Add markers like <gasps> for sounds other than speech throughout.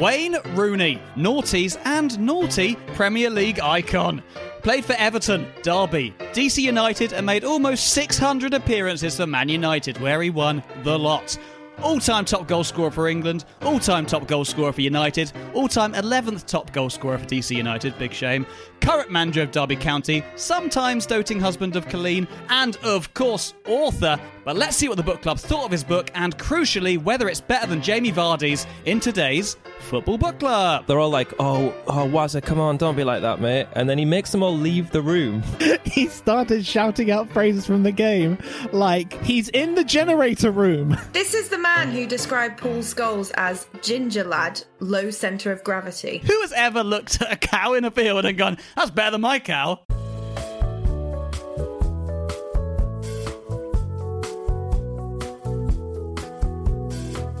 Wayne Rooney, naughties and naughty Premier League icon. Played for Everton, Derby, DC United, and made almost 600 appearances for Man United, where he won the lot. All time top goal scorer for England, all time top goal scorer for United, all time 11th top goal scorer for DC United, big shame. Current manager of Derby County, sometimes doting husband of Coleen, and of course, author. But let's see what the book club thought of his book, and crucially, whether it's better than Jamie Vardy's in today's Football Book Club. They're all like, "Oh, oh, Wazza, come on, don't be like that, mate." And then he makes them all leave the room. <laughs> he started shouting out phrases from the game like he's in the generator room. <laughs> This is the man who described Paul Scholes as ginger lad, low centre of gravity. Who has ever looked at a cow in a field and gone, that's better than my cow?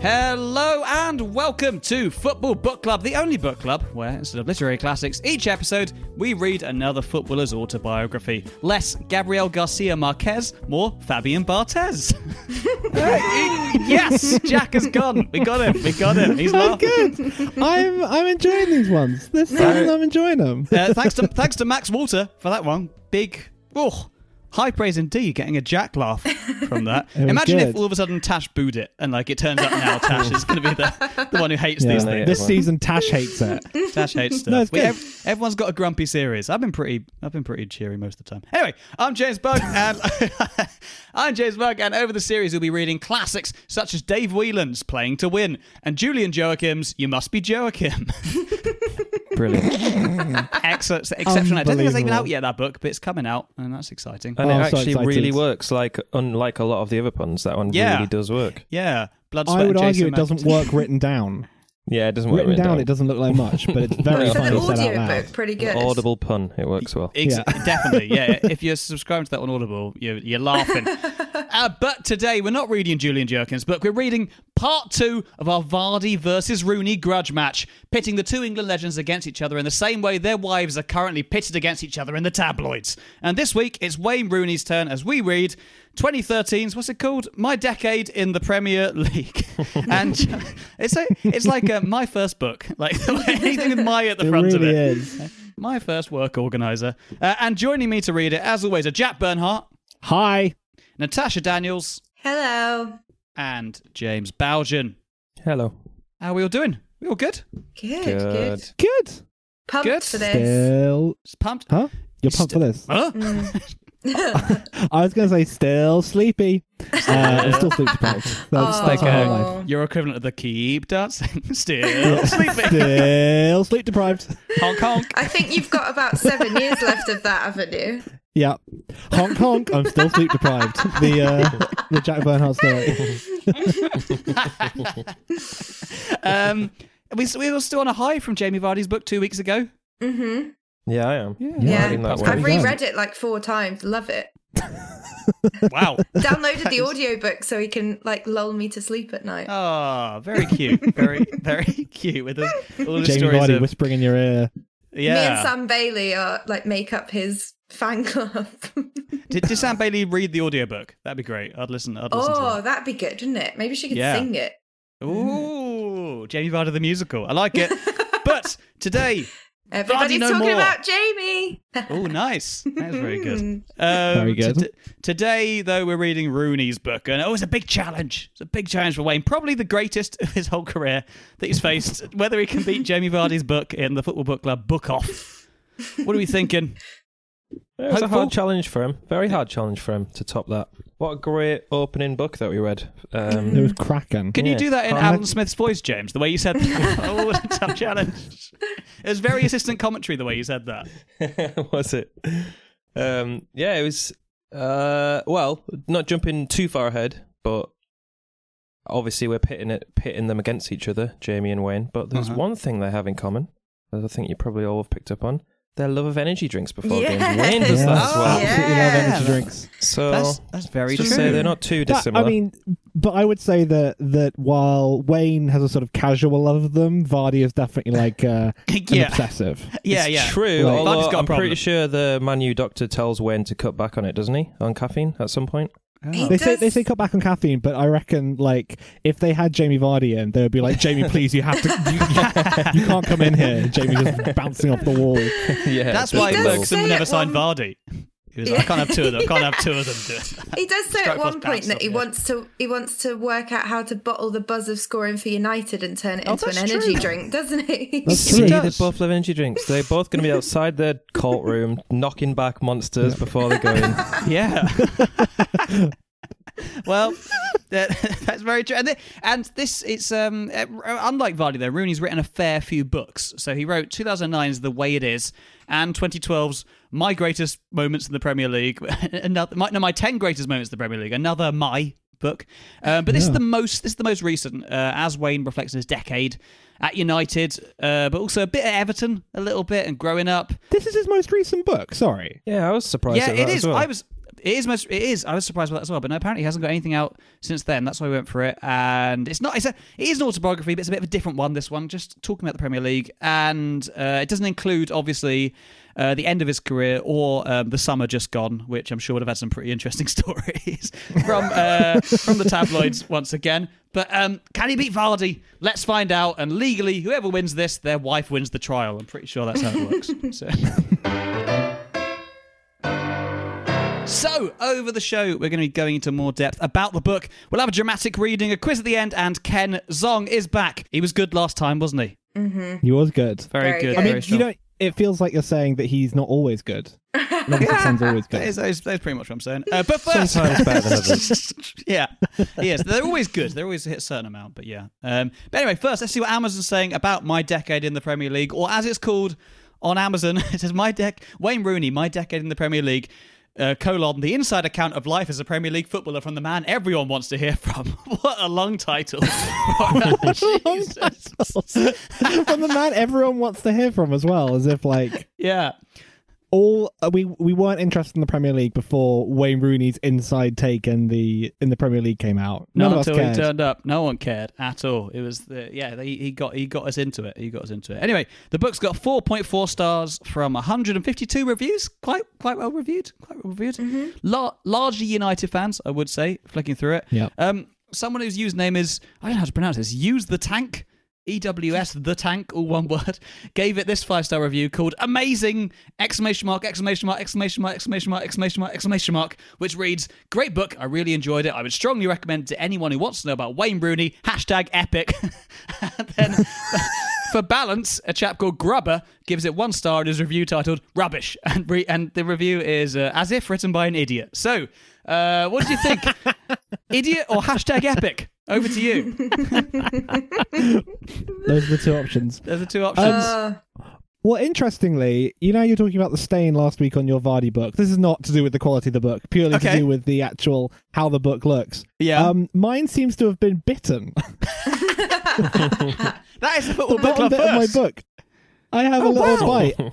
Hello and welcome to Football Book Club, the only book club where, instead of literary classics, each episode we read another footballer's autobiography. Less Gabriel Garcia Marquez, more Fabian Barthez. <laughs> yes, Jack has gone. We got him. We got him. He's laughing. good. I'm I'm enjoying these ones. This season, I'm enjoying them. Uh, thanks to thanks to Max Walter for that one. Big, oh, high praise indeed. Getting a Jack laugh from that. <laughs> It was Imagine if all of a sudden Tash booed it, and like it turns out now Tash <laughs> is going to be the, the one who hates Yeah, these things. this season, Tash hates it. <laughs> Tash hates stuff. No, it's We- good. ev- everyone's got a grumpy series. I've been pretty. I've been pretty cheery most of the time. Anyway, I'm James Bug, and I'm James Bug, and over the series we'll be reading classics such as Dave Whelan's "Playing to Win" and Julian Joachim's "You Must Be Joachim." Brilliant. <laughs> Excellent, um, exceptional. I don't think it's even out yet that book, but it's coming out, and that's exciting. And Oh, it I'm so actually excited. really works. Like unlike a lot of the other puns, that one Yeah. really does work. Yeah, blood, sweat, I would and argue Jason it doesn't work written down. <laughs> Yeah, it doesn't work Written written down, it doesn't look like much, but it's very For funny the said out audio loud. book, pretty good. Audible pun. It works well. Ex- Yeah. <laughs> Definitely, yeah. If you're subscribing to that on Audible, you're, you're laughing. <laughs> uh, but today we're not reading Julian Joachim's book. We're reading part two of our Vardy versus Rooney grudge match, pitting the two England legends against each other in the same way their wives are currently pitted against each other in the tabloids. And this week it's Wayne Rooney's turn as we read 2013's what's it called? My decade in the Premier League. <laughs> and it's a, it's like uh, my first book, <laughs> like anything with my at the It front of really it. is. <laughs> My first work organizer. Uh, and joining me to read it, as always, are Jack Bernhardt, Hi. Natasha Daniels, Hello. and James Bowgen. Hello. How are we all doing? We all good? Good, good. Good. Good. Pumped Good. for this. Still. Pumped? Huh? You're pumped for this? Huh? I was going to say still sleepy. Uh, I'm still sleep deprived. That's, Oh. that's Like, my uh. Your equivalent of the keep dancing, <laughs> still sleeping. Still sleep deprived. honk honk. I think you've got about seven years left of that, haven't you? Yeah. Honk honk. I'm still sleep deprived. The uh, the Jack Bernhardt story. <laughs> Um, we, we were still on a high from Jamie Vardy's book two weeks ago. Mm-hmm. Yeah, I am. Yeah. reading that That's one. I've Very good. reread it like four times. Love it. <laughs> Wow. Downloaded the audiobook so he can like lull me to sleep at night. Oh, very cute. Very, <laughs> very cute with us. All the Jamie stories Vardy of, whispering in your ear. yeah. Me and Sam Bailey are like make up his fan club. Did, did Sam Bailey read the audiobook? That'd be great. I'd listen. I'd listen to oh, that'd be good, wouldn't it? Maybe she could Yeah. sing it. Ooh, Jamie Vardy the musical. I like it. <laughs> but today Everybody's no talking more. about Jamie. <laughs> Oh, nice. That's very good. Um, Very good. t- today, though, we're reading Rooney's book, and oh, it's a big challenge. It's a big challenge for Wayne. Probably the greatest of his whole career that he's faced. Whether he can beat Jamie Vardy's book in the Football Book Club Book Off. What are we thinking? It was a hard challenge for him. Very hard challenge for him to top that. What a great opening book that we read. Um, It was cracking. Can you do that in Alan Smith's voice, James? The way you said that? <laughs> <laughs> oh, it's a tough challenge. It was very assistant commentary the way you said that. <laughs> was it? Um, yeah, it was. Uh, well, not jumping too far ahead, but obviously we're pitting it, pitting them against each other, Jamie and Wayne. But there's Uh-huh. one thing they have in common, that I think you probably all have picked up on: their love of energy drinks before Yes. games. Wayne does that as Oh, well. Absolutely yeah. love energy drinks. So That's, that's very just true. say they're not too That- dissimilar. I mean, but I would say that that while Wayne has a sort of casual love of them, Vardy is definitely like uh, <laughs> an yeah. obsessive. Yeah, it's yeah. true. Like- although Vardy's got a I'm problem. pretty sure the Manu doctor tells Wayne to cut back on it, doesn't he? On caffeine at some point. He They say they say cut back on caffeine, but I reckon like if they had Jamie Vardy in, they would be like, Jamie, please, you have to, you, you <laughs> can't come in here. Jamie just bouncing off the wall. <laughs> yeah, That's why does Ferguson never signed one- Vardy. He was like, I can't have two of them. I can't have two of them do it. <laughs> He does say at one point that he the wants to he wants to work out how to bottle the buzz of scoring for United and turn it Oh, into an that's energy true. drink, doesn't he? That's See, <laughs> true. they does. both love energy drinks. They're both going to be outside their cult room, knocking back monsters before they go in. <laughs> Yeah. well, that's very true. And, thi- and this, it's um, uh, unlike Vardy though. Rooney's written a fair few books. So he wrote 2009's The Way It Is and 2012's My Greatest Moments in the Premier League. <laughs> another, my, no, my 10 Greatest Moments in the Premier League. Another My book. Um, but this is the most. This is the most recent. Uh, as Wayne reflects on his decade at United, uh, but also a bit at Everton, a little bit, and growing up. This is his most recent book. Sorry. Yeah, I was surprised. Yeah, at it that is. As well. I was. It is most. It is. I was surprised by that as well. But no, apparently he hasn't got anything out since then. That's why we went for it. And it's not. It's a. It is an autobiography, but it's a bit of a different one. This one, just talking about the Premier League, and uh, it doesn't include obviously. Uh, the end of his career or um, the summer just gone, which I'm sure would have had some pretty interesting <laughs> stories from uh, from the tabloids once again. But um, can he beat Vardy? Let's find out. And legally, whoever wins this, their wife wins the trial. I'm pretty sure that's how it works. <laughs> So. So, over the show, we're going to be going into more depth about the book. We'll have a dramatic reading, a quiz at the end, and Ken Zong is back. He was good last time, wasn't he? He was good. Very, Very good. good. I mean, strong. you know, it feels like you're saying that he's not always good. Like, Ken's <laughs> always good. is, that, is, that is pretty much what I'm saying. Uh, <laughs> but first, Sometimes better than others. <laughs> yeah, yes, they're always good. They're always hit a certain amount, but yeah. Um, but anyway, first, let's see what Amazon's saying about my decade in the Premier League, or as it's called on Amazon, it says my dec Wayne Rooney, my decade in the Premier League. Uh, colon the inside account of life as a Premier League footballer from the man everyone wants to hear from. <laughs> what a long title! <laughs> Jesus. <laughs> from the man everyone wants to hear from as well, as if like Yeah, all uh, we we weren't interested in the Premier League before Wayne Rooney's inside take in the in the Premier League came out. None not of us until he cared. turned up. No one cared at all. It was the yeah. He, he got he got us into it. He got us into it. Anyway, the book's got four point four stars from 152 reviews. Quite quite well reviewed. Quite well reviewed. Lar- largely United fans, I would say. Flicking through it. Yeah. Um. Someone whose username is I don't know how to pronounce this. Use the tank. EWS the tank, all one word, <laughs> gave it this five star review called "Amazing!" exclamation mark exclamation mark exclamation mark exclamation mark exclamation mark exclamation mark, which reads, "Great book. I really enjoyed it. I would strongly recommend it to anyone who wants to know about Wayne Rooney." Hashtag epic. <laughs> then <laughs> for balance, a chap called Grubber gives it one star in his review titled "Rubbish," and re- and the review is uh, as if written by an idiot. So, uh, what do you think? idiot or hashtag epic? Over to you. <laughs> Those are the two options. There's the two options. Uh, Well, interestingly, you know, you're talking about the stain last week on your Vardy book. This is not to do with the quality of the book, purely Okay. to do with the actual how the book looks. Yeah. Um, mine seems to have been bitten. <laughs> <laughs> that is the football the book bottom club bit of my book. I have a Oh, little wow. bite.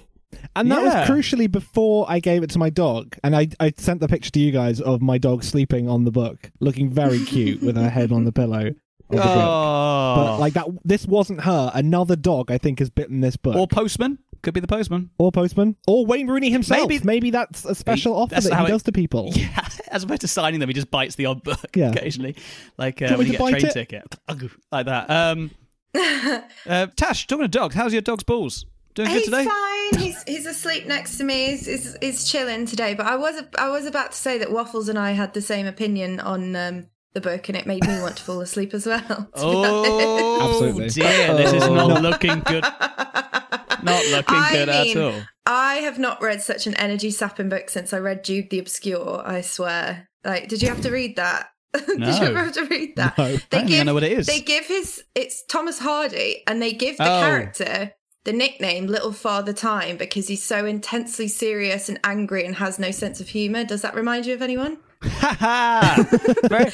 And that Yeah. was crucially before I gave it to my dog. And I, I sent the picture to you guys of my dog sleeping on the book, looking very cute with her head on the pillow the. Oh. But like that, this wasn't her. Another dog, I think, has bitten this book. or postman could be the postman. Or Postman, or Wayne Rooney himself. Maybe- Maybe, that's a special He- offer that he it- does to people. <laughs> Yeah, as opposed to signing them, he just bites the odd book Yeah. occasionally, like Do uh, when you get a train bite ticket, like that. Um, <laughs> uh, Tash, talking to dogs, how's your dog's balls? Doing good He's today? fine. He's he's asleep next to me. He's, he's, he's chilling today. But I was I was about to say that Waffles and I had the same opinion on um, the book, and it made me want to fall asleep as well. <laughs> to be Oh, dear. This is Oh. not looking good. Not looking I good mean, at all. I have not read such an energy sapping book since I read Jude the Obscure. I swear. Like, did you have to read that? <laughs> did you ever have to read that? No. I don't know what it is. They give his. It's Thomas Hardy, and they give the Oh. character the nickname Little Father Time because he's so intensely serious and angry and has no sense of humor. Does that remind you of anyone? Ha <laughs> ha! Very- <laughs>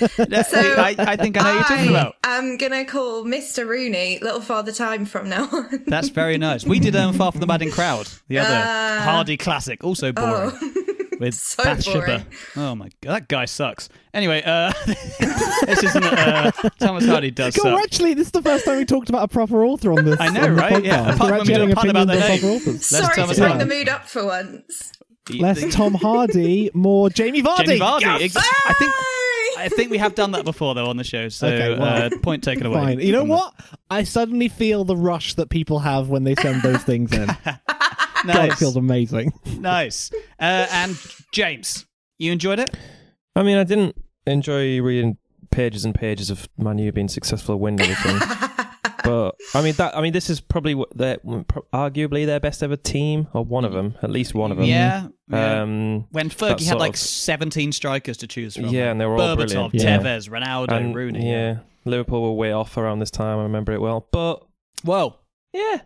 I, I think I know what you're talking about. I'm gonna call Mr. Rooney Little Father Time from now on. That's very nice. We did um, Far From the Madding Crowd, the other Ah. Hardy classic, also boring. oh. <laughs> with So Bathsheba. boring. Oh my god, that guy sucks. Anyway, uh, <laughs> this isn't uh, Thomas Hardy does God, suck. actually, this is the first time we talked about a proper author on this. I know, on the right? Yeah, podcast. apart We're from actually getting a pun about opinions their on proper name. authors. Less Sorry Thomas to bring Hardy. the mood up for once. Less Tom Hardy, more Jamie Vardy. Jamie Vardy. Yes! Ex- I think I think we have done that before though on the show. So Okay, well, uh, point taken away. Fine. You know from that. what? I suddenly feel the rush that people have when they send those things in. <laughs> God, it Nice, feels amazing. nice. Uh, and James, you enjoyed it? I mean, I didn't enjoy reading pages and pages of Manu being successful, winning <laughs> everything. but I mean, that I mean, this is probably what their arguably their best ever team, or one of them, at least one of them. Yeah. yeah. Um, when Fergie had like of- 17 strikers to choose from. Yeah, and they were all Berbatov, brilliant. Yeah. Tevez, Ronaldo, and Rooney. yeah, Liverpool were way off around this time. I remember it well. But Well, yeah,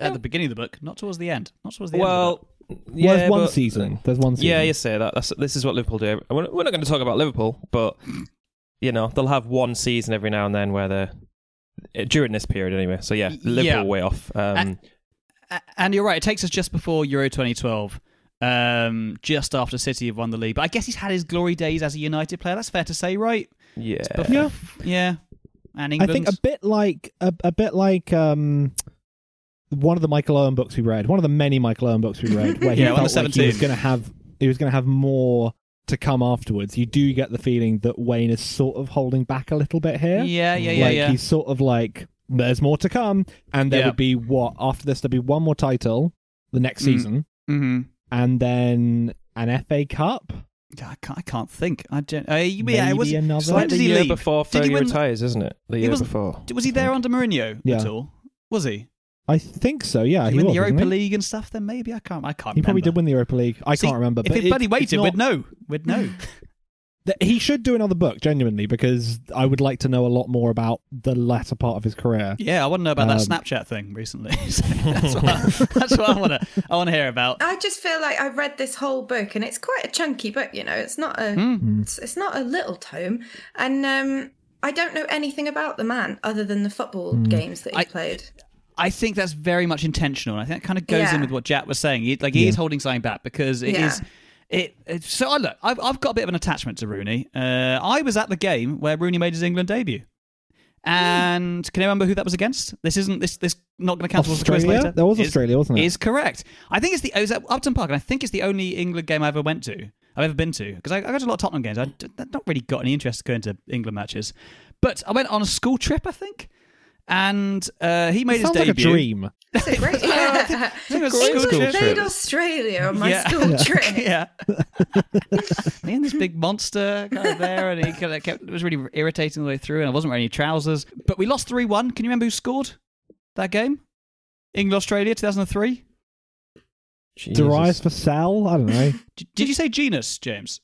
at the beginning of the book, not towards the end. Not towards the end. Of the well, book. yeah, well, there's one but- season. There's one season. Yeah, you say that. That's, this is what Liverpool do. We're, we're not going to talk about Liverpool, but you know they'll have one season every now and then where they're eh, during this period anyway. So yeah, Liverpool Yeah. way off. Um, A- And you're right. It takes us just before Euro 2012, um, just after City have won the league. But I guess he's had his glory days as a United player. That's fair to say, right? yeah, Bef- Yeah. Yeah. And I England. think a bit like a, a bit like um one of the Michael Owen books we read, one of the many Michael Owen books we <laughs> read, where he Yeah, felt like he was going to have he was going to have more to come afterwards. You do get the feeling that Wayne is sort of holding back a little bit here. yeah, yeah, yeah, like yeah. he's sort of like there's more to come, and there Yeah. would be what after this there'd be one more title the next Mm. season, hmm and then an FA Cup. I can't, I can't think. I don't. Uh, yeah, Maybe it was. another. It's When like did the he year leave? before Did he Fergie win- retires, isn't it? The He year was- before. Was he there under Mourinho at all? Was he? I think so. Yeah, Did he he win was, the Europa? League and stuff? Then maybe I can't. I can't. He probably did win the Europa League. I See, can't remember. If but it it- bloody it's waited, not- we'd know. We'd know. <laughs> He should do another book, genuinely, because I would like to know a lot more about the latter part of his career. Yeah, I want to know about that Um, Snapchat thing recently. <laughs> So that's what, I, that's what I want to. I want to hear about. I just feel like I've read this whole book, and it's quite a chunky book. You know, it's not a Hmm. it's, it's not a little tome, and um, I don't know anything about the man other than the football games that he I- played. I think that's very much intentional. and I think that kind of goes in with what Jack was saying. He, like he is holding something back because it is. Yeah. It, it so I look. I've, I've got a bit of an attachment to Rooney. Uh, I was at the game where Rooney made his England debut, and can you remember who that was against? This isn't this. This not going to count towards the quiz Australia? later. That was Is- Australia, wasn't it? Is correct. I think it's the. It was at Upton Park, and I think it's the only England game I ever went to. I've ever been to because I, I go to a lot of Tottenham games. I've not really got any interest in going to England matches, but I went on a school trip, I think, and uh, he made Sounds his like a debut. dream. It's a great. <laughs> I think it was Great school school trip. Played. Australia on my Yeah. school trip. <laughs> yeah. <laughs> Me and this big monster kind of there, and he kind of kept, it was really irritating the way through, and I wasn't wearing any trousers. But we lost 3 1. Can you remember who scored that game? England Australia 2003. Jesus. Darius Vassell? I don't know. Did you say Jenas, James?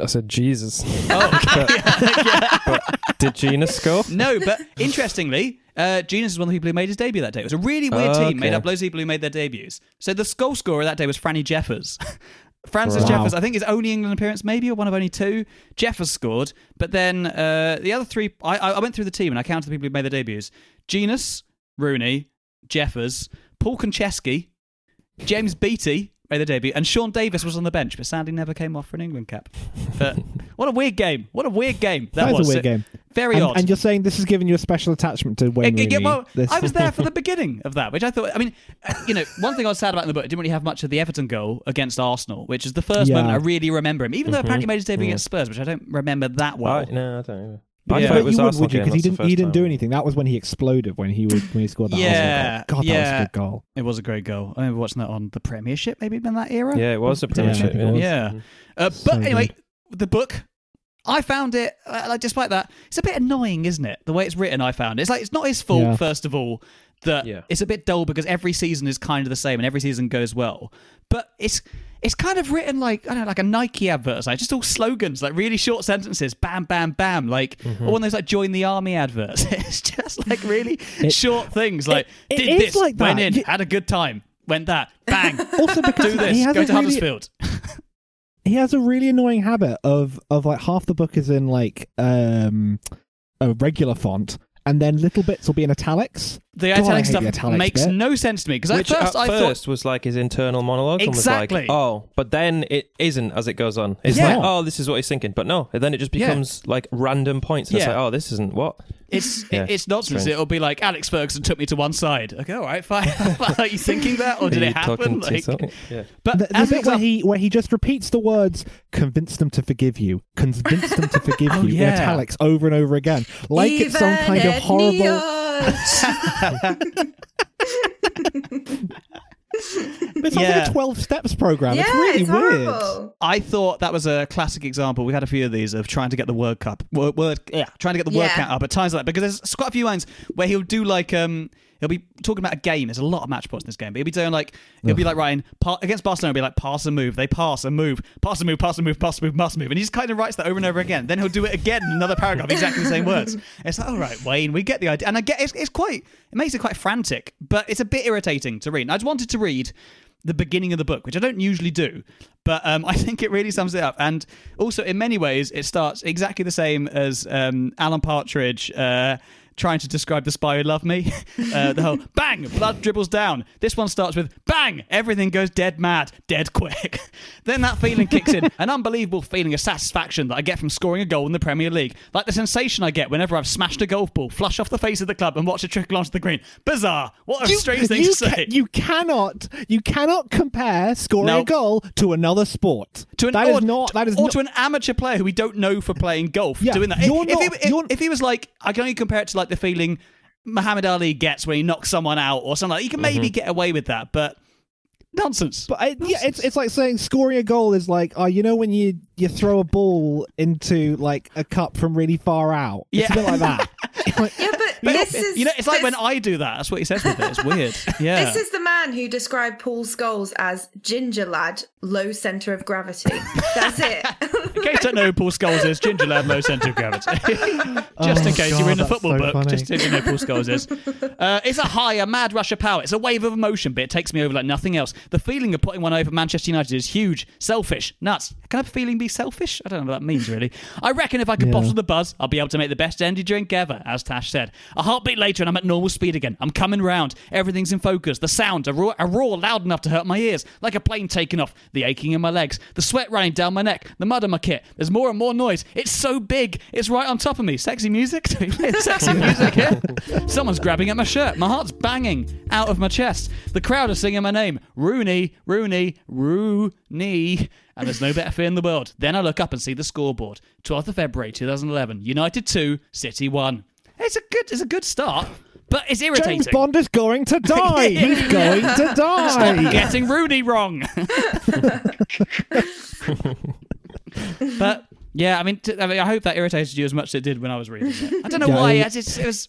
I said Jesus. <laughs> Oh, <laughs> okay. Did Gina score? no, but interestingly, uh, Jenas is one of the people who made his debut that day. It was a really weird Oh, team made up loads of people who made their debuts. So the goal scorer that day was Franny Jeffers. <laughs> Francis Wow. Jeffers, I think his only England appearance, maybe, or one of only two. Jeffers scored, but then uh, the other three, I, I I went through the team and I counted the people who made their debuts: Jenas, Rooney, Jeffers, Paul Konchesky, James Beattie made their debut, and Sean Davis was on the bench, but sadly never came off for an England cap. But what a weird game! What a weird game that, That is was. a weird game. Very And, odd. and you're saying this has given you a special attachment to Wayne Yeah, yeah, Rooney. well, This- I was there for the <laughs> beginning of that, which I thought. I mean, uh, you know, one thing I was sad about in the book, I didn't really have much of the Everton goal against Arsenal, which is the first Yeah. moment I really remember him. Even though apparently he made his debut against Spurs, which I don't remember that well. Oh, no, I don't know. I Yeah. thought But it was you wouldn't, would you? Because he didn't. He didn't do anything. That was when he exploded when he would when he scored that. Yeah, goal. God, that was yeah. a good goal. It was a great goal. I remember watching that on the Premiership, maybe in that era. Yeah, it was a premiership. Yeah. Yeah. Yeah. Uh, So but anyway, good. the book, I found it, uh, like, despite that, it's a bit annoying, isn't it? The way it's written, I found. It's like, it's not his fault, Yeah. first of all, that Yeah. it's a bit dull because every season is kind of the same and every season goes well. But it's it's kind of written like, I don't know, like a Nike advert, or something, just all slogans, like really short sentences, bam, bam, bam, like, Mm-hmm. or one of those like join the army adverts. <laughs> it's just like really short things, like, it did is this, like went that. in, You- had a good time, went that, bang, <laughs> Also because do this, he has go a to really, Huddersfield. <laughs> he has a really annoying habit of of like half the book is in like um a regular font and then little bits will be in italics. The God, italic stuff the italics makes bit. no sense to me because at Which first at I first was like his internal monologue. Exactly. And was like, oh, but then it isn't as it goes on. It's Yeah. like, oh, this is what he's thinking. But no, And then it just Yeah. becomes like random points. And it's Yeah. like, oh, this isn't what. it's Yeah, it's nonsense. strange. It'll be like Alex Ferguson took me to one side. Okay, all right, <laughs> fine. Are you thinking that, or did it happen? Like. <laughs> Yeah. but The, the as bit where example- he where he just repeats the words "convince them to forgive you," "convince them to forgive <laughs> Oh, you" yeah. in italics over and over again, like it's some kind of at horrible. <laughs> Niosh. It's like Yeah. a twelve steps program. yeah, it's really it's weird. horrible. I thought that was a classic example. We had a few of these of trying to get the word cup, word, word yeah, trying to get the word Yeah. count up at times like that because there's quite a few lines where he'll do like um he'll be talking about a game. There's a lot of match points in this game, but he'll be doing like he'll be like writing pa- against Barcelona. He'll be like pass and move, they pass and move, pass and move, pass and move, pass and move, must move, and he just kind of writes that over and over again. Then he'll do it again in another paragraph, exactly the same words. <laughs> It's like all right, Wayne, we get the idea, and I get it's, it's quite it makes it quite frantic, but it's a bit irritating to read. And I just wanted to read the beginning of the book, which I don't usually do, but um, <laughs> I think it really sums it up. And also, in many ways, it starts exactly the same as um, Alan Partridge. Uh, Trying to describe the spy who loved me, <laughs> uh, the whole bang, blood dribbles down. This one starts with bang, everything goes dead mad, dead quick. <laughs> then that feeling kicks in, an unbelievable feeling of satisfaction that I get from scoring a goal in the Premier League, like the sensation I get whenever I've smashed a golf ball flush off the face of the club and watch it trickle onto the green. Bizarre. What a strange thing you to say. ca- you cannot, you cannot compare scoring No. a goal to another sport. to an that is or, not. That is or not. to an amateur player who we don't know for playing golf Yeah, doing that. you're if, if, not- he, you're- if, if he was like, I can only compare it to like the feeling Muhammad Ali gets when he knocks someone out or something. like You can maybe mm-hmm. get away with that, but nonsense. But I, yeah, it's it's like saying scoring a goal is like, oh, you know, when you you throw a ball into like a cup from really far out. It's a Yeah. bit like that. Like, <laughs> Yeah, but, this is you know, it's like this, when I do that. That's what he says with it. It's weird. <laughs> Yeah. This is the man who described Paul Scholes as ginger lad, low center of gravity. That's it. <laughs> in case you don't know who Paul Scholes is, Ginger Lad, low centre of gravity. just in Oh, case you're in the football so book, funny. just if you know who Paul Scholes is. Uh, it's a high, a mad rush of power. It's a wave of emotion, but it takes me over like nothing else. The feeling of putting one over Manchester United is huge, selfish, nuts. Can a feeling be selfish? I don't know what that means, really. I reckon if I could Yeah. bottle the buzz, I'll be able to make the best energy drink ever, as Tash said. A heartbeat later, and I'm at normal speed again. I'm coming round. Everything's in focus. The sound, a roar, a roar loud enough to hurt my ears, like a plane taking off. The aching in my legs, the sweat running down my neck, the mud on my kit. There's more and more noise. It's so big. It's right on top of me. Sexy music? <laughs> Sexy music here? <laughs> Someone's grabbing at my shirt. My heart's banging out of my chest. The crowd are singing my name. Rooney, Rooney, Rooney. And there's no better fear in the world. Then I look up and see the scoreboard. 12th of February 2011. United 2, City 1. It's a good it's a good start, but it's irritating. James Bond is going to <laughs> die. He's going to <laughs> die. Getting Rooney wrong. <laughs> but yeah, I mean, t- I mean, I hope that irritated you as much as it did when I was reading it. I don't know Yeah, why. it- it was.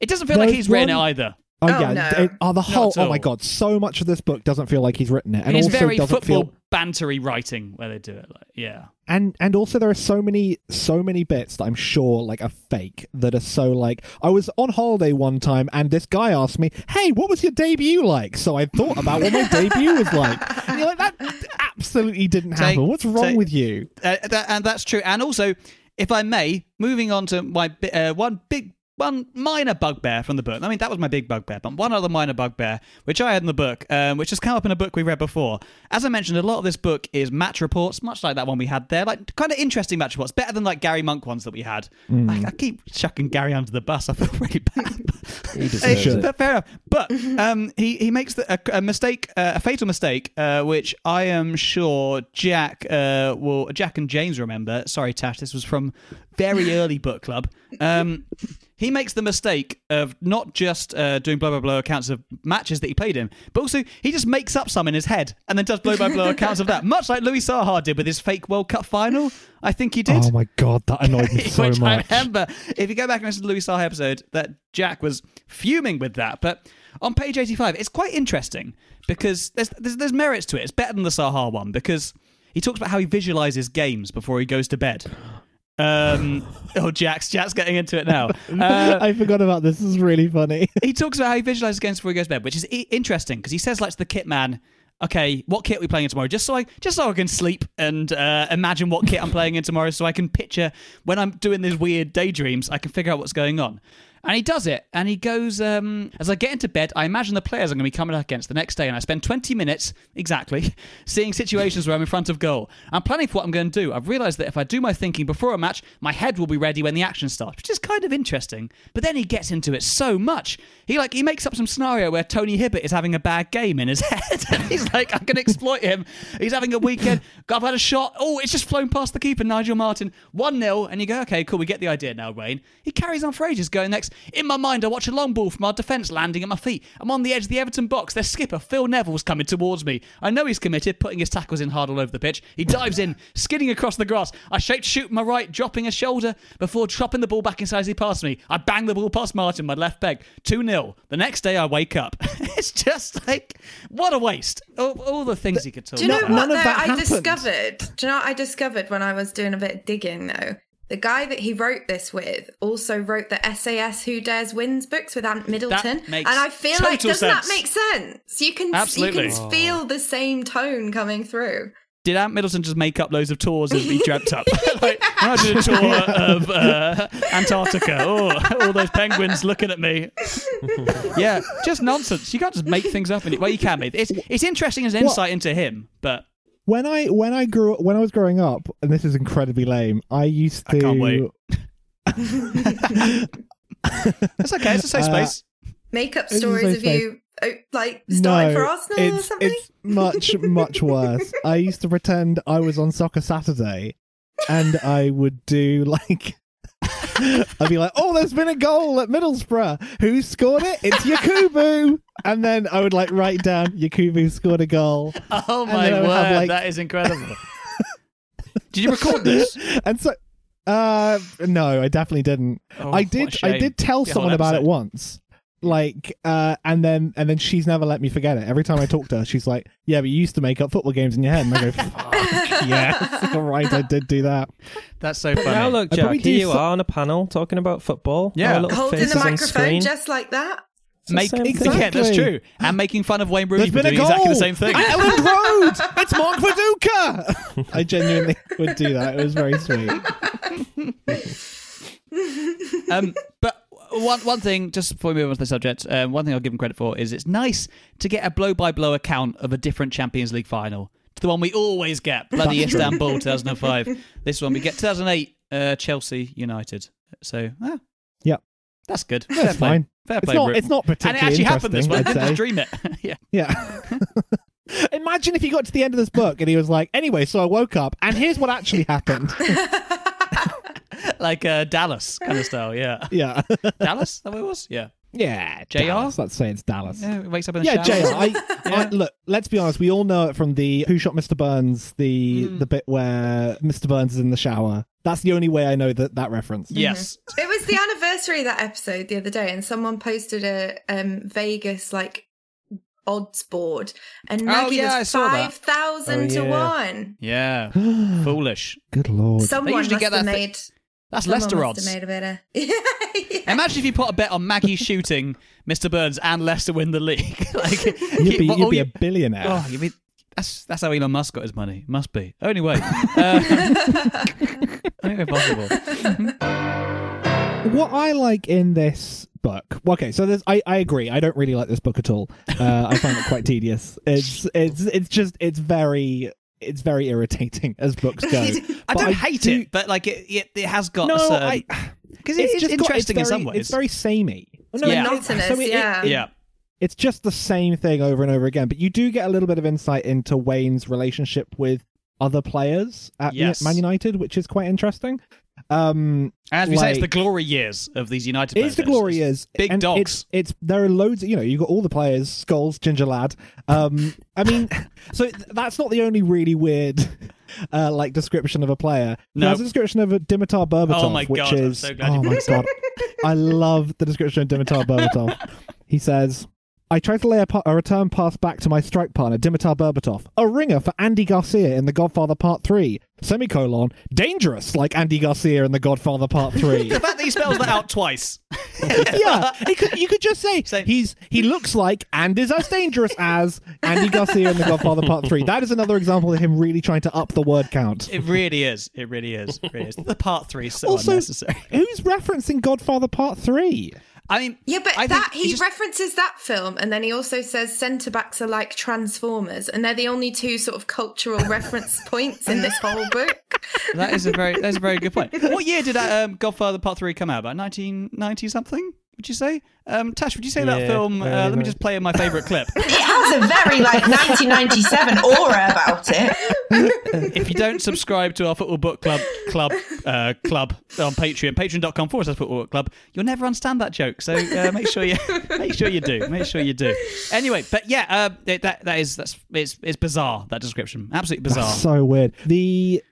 It doesn't feel like he's written it either. Oh, Oh, yeah, no. it- oh the whole. at Oh my god, so much of this book doesn't feel like he's written it, and it's also very doesn't football feel. bantery writing where they do it. Like, yeah. And and also there are so many so many bits that I'm sure like are fake that are so like I was on holiday one time and this guy asked me, "Hey, what was your debut like?" So I thought about what my <laughs> debut was like. And you're like, that absolutely didn't Take- happen. What's wrong take- with you? Uh, that, and that's true. And also, if I may, moving on to my uh, one big one minor bugbear from the book. I mean, that was my big bugbear, but one other minor bugbear, which I had in the book, um, which has come up in a book we read before. As I mentioned, a lot of this book is match reports, much like that one we had there, like kind of interesting match reports, better than like Gary Monk ones that we had. I, I keep chucking Gary under the bus. I feel <laughs> really bad. He deserves it. but fair enough. But um, he he makes the, a, a mistake, uh, a fatal mistake, uh, which I am sure Jack uh, will Jack and James remember. Sorry, Tash, this was from very early book club. Um, he makes the mistake of not just uh, doing blow by blow accounts of matches that he played in, but also he just makes up some in his head and then does blow by blow accounts of that, <laughs> much like Louis Saha did with his fake World Cup final. I think he did. Oh my god, that annoyed me <laughs> so Which much. I remember, if you go back and listen to the Louis Saha episode, that Jack was fuming with that. But on page 85, it's quite interesting because there's, there's, there's merits to it. It's better than the Saha one because he talks about how he visualizes games before he goes to bed. Um, oh, Jack's Jack's getting into it now. <laughs> Uh, I forgot about this. This is really funny. <laughs> he talks about how he visualizes games before he goes to bed, which is I- interesting because he says like to the kit man, "Okay, what kit are we playing in tomorrow?" Just so I just so I can sleep and uh, imagine what kit I'm playing in tomorrow, so I can picture when I'm doing these weird daydreams, I can figure out what's going on. And he does it, and he goes, um, as I get into bed, I imagine the players I'm going to be coming up against the next day, and I spend 20 minutes, exactly, <laughs> seeing situations where I'm in front of goal. I'm planning for what I'm going to do. I've realised that if I do my thinking before a match, my head will be ready when the action starts, which is kind of interesting. But then he gets into it so much. He like he makes up some scenario where Tony Hibbert is having a bad game in his <laughs> head, and <laughs> he's like, I can exploit him. He's having a weekend. I've had a shot. Oh, it's just flown past the keeper, Nigel Martyn. 1 0. And you go, okay, cool, we get the idea now, Wayne. He carries on for ages, going next. In my mind, I watch a long ball from our defence landing at my feet. I'm on the edge of the Everton box. Their skipper, Phil Neville's coming towards me. I know he's committed, putting his tackles in hard all over the pitch. He dives in, <laughs> skidding across the grass. I shape shoot my right, dropping a shoulder before dropping the ball back inside as he passed me. I bang the ball past Martyn, my left peg. 2 0. The next day, I wake up. <laughs> it's just like, what a waste. All, all the things he could talk Do you know about. what none of though that I happened. discovered? Do you know what I discovered when I was doing a bit of digging though? The guy that he wrote this with also wrote the SAS Who Dares Wins books with Ant Middleton. makes and I feel like doesn't sense. that make sense? You can Absolutely. you can feel the same tone coming through. Did Ant Middleton just make up loads of tours and be dreamt up? <laughs> <laughs> like, when I did a tour of uh, Antarctica. Oh, all those penguins looking at me. <laughs> yeah, just nonsense. You can't just make things up. And it well, you can make it's it's interesting as an What? insight into him, but when I when I grew when I was growing up, and this is incredibly lame. I used to. I can't wait. <laughs> it's okay. It's a safe Uh, space. Make up stories so of you oh, like starting no, for Arsenal or something. It's much much worse. I used to pretend I was on Soccer Saturday, and I would do like. I'd be like, "Oh, there's been a goal at Middlesbrough. Who scored it? It's Yakubu." And then I would like write down Yakubu scored a goal. Oh my word, have, like- that is incredible. Did you record this? <laughs> And so, uh, no, I definitely didn't. Oh, I did. I did tell someone about it once. Like, uh, and then and then she's never let me forget it. Every time I talk to her, she's like, "Yeah, but you used to make up football games in your head." And I go, <laughs> "Fuck, yes, <laughs> all right, I did do that." That's so funny. Now look, I Jack, here you so- are on a panel talking about football. Yeah. Our little Holding the microphone screen. just like that. Make, the same yeah, that's true. And making fun of Wayne Rooney There's for doing exactly the same thing. at Elland Road. It's Mark Viduka. <laughs> I genuinely would do that. It was very sweet. um, but one one thing, just before we move on to the subject, um, one thing I'll give him credit for is it's nice to get a blow by blow account of a different Champions League final. To the one we always get, bloody That's true. Istanbul <laughs> 2005. this one we get 2008 uh, Chelsea United. So ah, Yep. that's good. That's play. fine. Fair It's play. not. It's not and it particularly actually happened this way. <laughs> I interesting. didn't I'd just say. dream it. <laughs> yeah. Yeah. Imagine if he got to the end of this book and he was like, anyway, so I woke up and here's what actually happened. <laughs> Like uh, Dallas kind of style. Yeah. <laughs> yeah. <laughs> Dallas? Is that what it was? Yeah. Yeah. JR? Dallas. Let's say it's Dallas. Yeah. He wakes up in the shower. Yeah, shower. JR. I, I, look, let's be honest. We all know it from the Who Shot Mr. Burns, the Mm. the bit where Mr. Burns is in the shower. That's the only way I know that that reference. Yes. It was the anniversary of that episode the other day, and someone posted a um, Vegas like odds board, and Oh, Maggie yeah, I was saw that. five thousand Oh, to one. Yeah. <gasps> Foolish. Good lord. Someone usually must get have that thi- made. That's someone Leicester odds. made a bit of. <laughs> yeah. Imagine if you put a bet on Maggie shooting Mr. Burns and Leicester win the league. <laughs> like You'd be, you'd be you- a billionaire. Oh, you mean that's that's how Elon Musk got his money. Must be. Only way. <laughs> Uh, only way possible. what I like in this book. Okay, so there's I, I agree. I don't really like this book at all. Uh, I find it quite tedious. It's it's it's just it's very it's very irritating as books <laughs> go. I don't hate do- it, but like it, it, it has got No, a certain I because it's, just got- interesting in very- some ways. It's very samey. No, Yeah. Monotonous, so it- it- yeah. it- yeah, it's just the same thing over and over again. But you do get a little bit of insight into Wayne's relationship with other players at Yes. Man United, which is quite interesting. Um, as we say, it's the glory years of these United. It's the glory years. big and dogs. It's, it's there are loads. You know, you got all the players, Skulls, Ginger Lad. Um, I mean, <laughs> so that's not the only really weird, uh, like description of a player. No. There's a description of a Dimitar Berbatov, Oh my which God, I'm is so oh my god, I love the description of Dimitar Berbatov. <laughs> He says. I tried to lay a, pa- a return pass back to my strike partner, Dimitar Berbatov, a ringer for Andy Garcia in The Godfather Part 3. Semicolon, dangerous like Andy Garcia in The Godfather Part <laughs> 3 The fact that he spells that out twice. <laughs> yeah, could, you could just say Say- he's he looks like and is as dangerous as Andy Garcia in The Godfather Part Three. That is another example of him really trying to up the word count. It really is. It really is. It really is. The part three is so Also, unnecessary. who's referencing Godfather Part Three? I mean, Yeah, but I that he just- references that film, and then he also says centre backs are like transformers, and they're the only two sort of cultural <laughs> reference points in this whole book. that is a very that's a very good point. <laughs> What year did that um, Godfather Part Three come out? About nineteen ninety something? Would you say? Um, Tash, would you say that film? Uh, early let me just play my favourite clip. <laughs> It has a very like 1997 aura about it. <laughs> if you don't subscribe to our football book club club uh, club on Patreon, patreon.com forward slash football book club, you'll never understand that joke. So uh, make sure you <laughs> make sure you do. Make sure you do. Anyway, but yeah, uh, it- that that is that's it's it's bizarre that description. Absolutely bizarre. That's so weird. The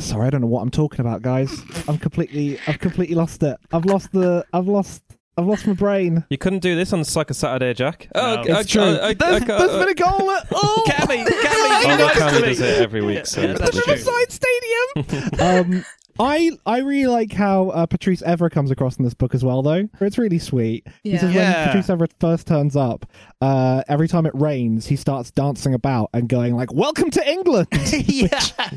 sorry, I don't know what I'm talking about, guys. I'm completely, I've completely lost it. I've lost the, I've lost, I've lost my brain. You couldn't do this on Soccer Saturday, Jack. No. Oh, It's true. I, I, there's, I, I, there's been a goal. At, <laughs> oh, Cammy, Cammy, Oh, <laughs> you no, nice to Cammy me. does it every week, so Yeah, that's the true. Riverside Stadium. <laughs> um, I I really like how uh, Patrice Evra comes across in this book as well, though. It's really sweet. He Yeah. says Yeah. when Patrice Evra first turns up, uh, every time it rains, he starts dancing about and going like, "Welcome to England." <laughs> yeah,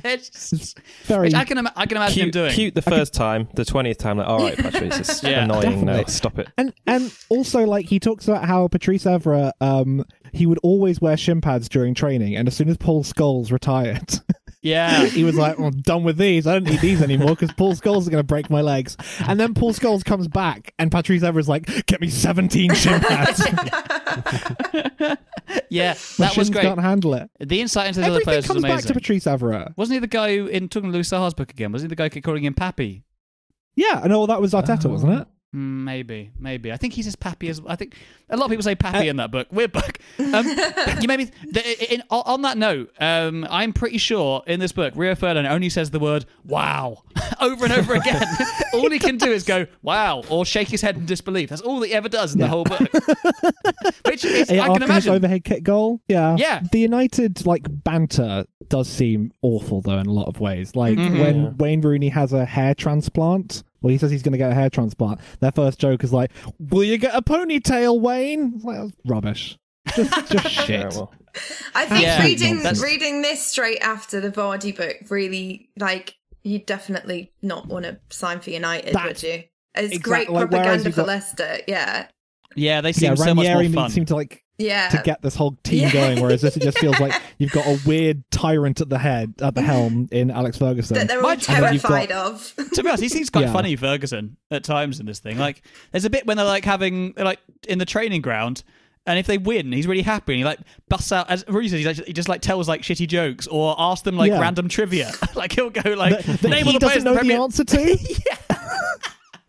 it's Very which I can ima- I can imagine him cute, doing. cute the first time, the twentieth time, like, all right, Patrice, it's <laughs> Yeah. annoying now. Definitely. Stop it. and and also like he talks about how Patrice Evra um he would always wear shin pads during training, and as soon as Paul Scholes retired. <laughs> Yeah. he was like, well, I'm done with these. I don't need these anymore because Paul Scholes is going to break my legs. And then Paul Scholes comes back, and Patrice Evra's like, get me 17 shin pads. <laughs> <laughs> yeah, My that was shins great. can't handle it. The insight into the other Everything players was comes back amazing. to Patrice Evra. Wasn't he the guy who, in talking to Louis Saha's book again? Wasn't he the guy calling him Pappy? Yeah, I know that was Arteta, wasn't it? Maybe, maybe. I think he says Pappy as I think a lot of people say Pappy Uh, in that book. Weird book. Um, <laughs> you made me. The, in, on that note, um, I'm pretty sure in this book, Rio Ferdinand only says the word "wow" <laughs> over and over again. <laughs> all he can do is go "wow" or shake his head in disbelief. That's all he ever does in the whole book. Which is, Yeah, I can after his imagine. overhead kick goal. Yeah. Yeah. The United like banter does seem awful though in a lot of ways. Like Mhm. when Wayne Rooney has a hair transplant. Well, he says he's going to get a hair transplant. Their first joke is like, "Will you get a ponytail, Wayne?" It's like, that's rubbish. Just, <laughs> just shit. Yeah, well, I think Yeah, reading nonsense. reading this straight after the Vardy book really like you'd definitely not want to sign for United, That- would you? It's exactly, great propaganda you've for got- Leicester, yeah. yeah, they yeah, seem so much more Ranieri fun. seem to like Yeah. to get this whole team Yeah. going, whereas this it just feels like <laughs> you've got a weird tyrant at the head, at the mm-hmm. helm in Alex Ferguson. that they're all Mind- and then you've terrified got- of. <laughs> to be honest, he seems quite Yeah. funny, Ferguson, at times in this thing. Like, there's a bit when they're like having, like in the training ground, and if they win, he's really happy, and he like busts out. As Rudy says, he, like, he just like tells like shitty jokes or asks them like Yeah. random trivia. <laughs> like he'll go like, that, that name all he the players doesn't know the the Premier. answer to.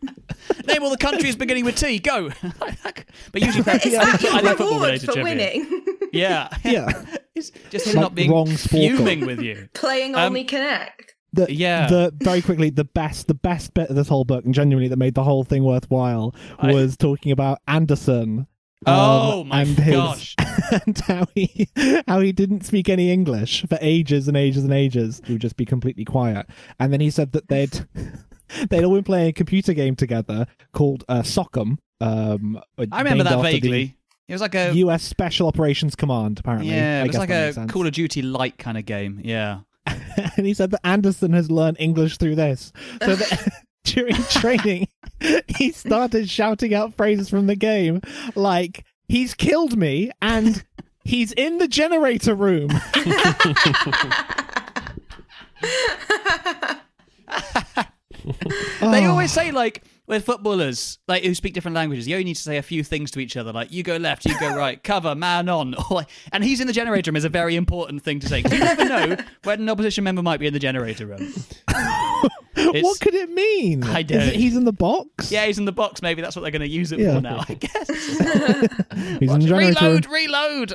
<laughs> Name all the countries beginning with T. Go. <laughs> but usually, <laughs> that's, It's I like think, I think football related for trivia. winning. Yeah, yeah. It's just him Like not being wrong Sporcle. fuming with you. Playing Um, only connect. The, Yeah. The very quickly, the best, the best bit of this whole book, and genuinely that made the whole thing worthwhile, I- was talking about Anderson. Oh um, my and his, gosh. and how he how he didn't speak any English for ages and ages and ages. He would just be completely quiet. And then he said that they'd <laughs> they'd all been playing a computer game together called uh, SOCOM. Um, I remember that vaguely. It was like a U.S. Special Operations Command. Apparently, yeah, I it was like a. Call of Duty light kind of game. Yeah. <laughs> and he said that Anderson has learned English through this. So <laughs> that during training, he started shouting out phrases from the game like, he's killed me and he's in the generator room. <laughs> They Oh. always say like with footballers, like who speak different languages, you only need to say a few things to each other, like you go left, you go right, <laughs> cover, man on, <laughs> or and he's in the generator room is a very important thing to say. you never know when an opposition member might be in the generator room. It's- what could it mean? I don't- it he's in the box? Yeah, he's in the box. Maybe that's what they're going to use it Yeah. for now. I guess. he's in the reload, reload.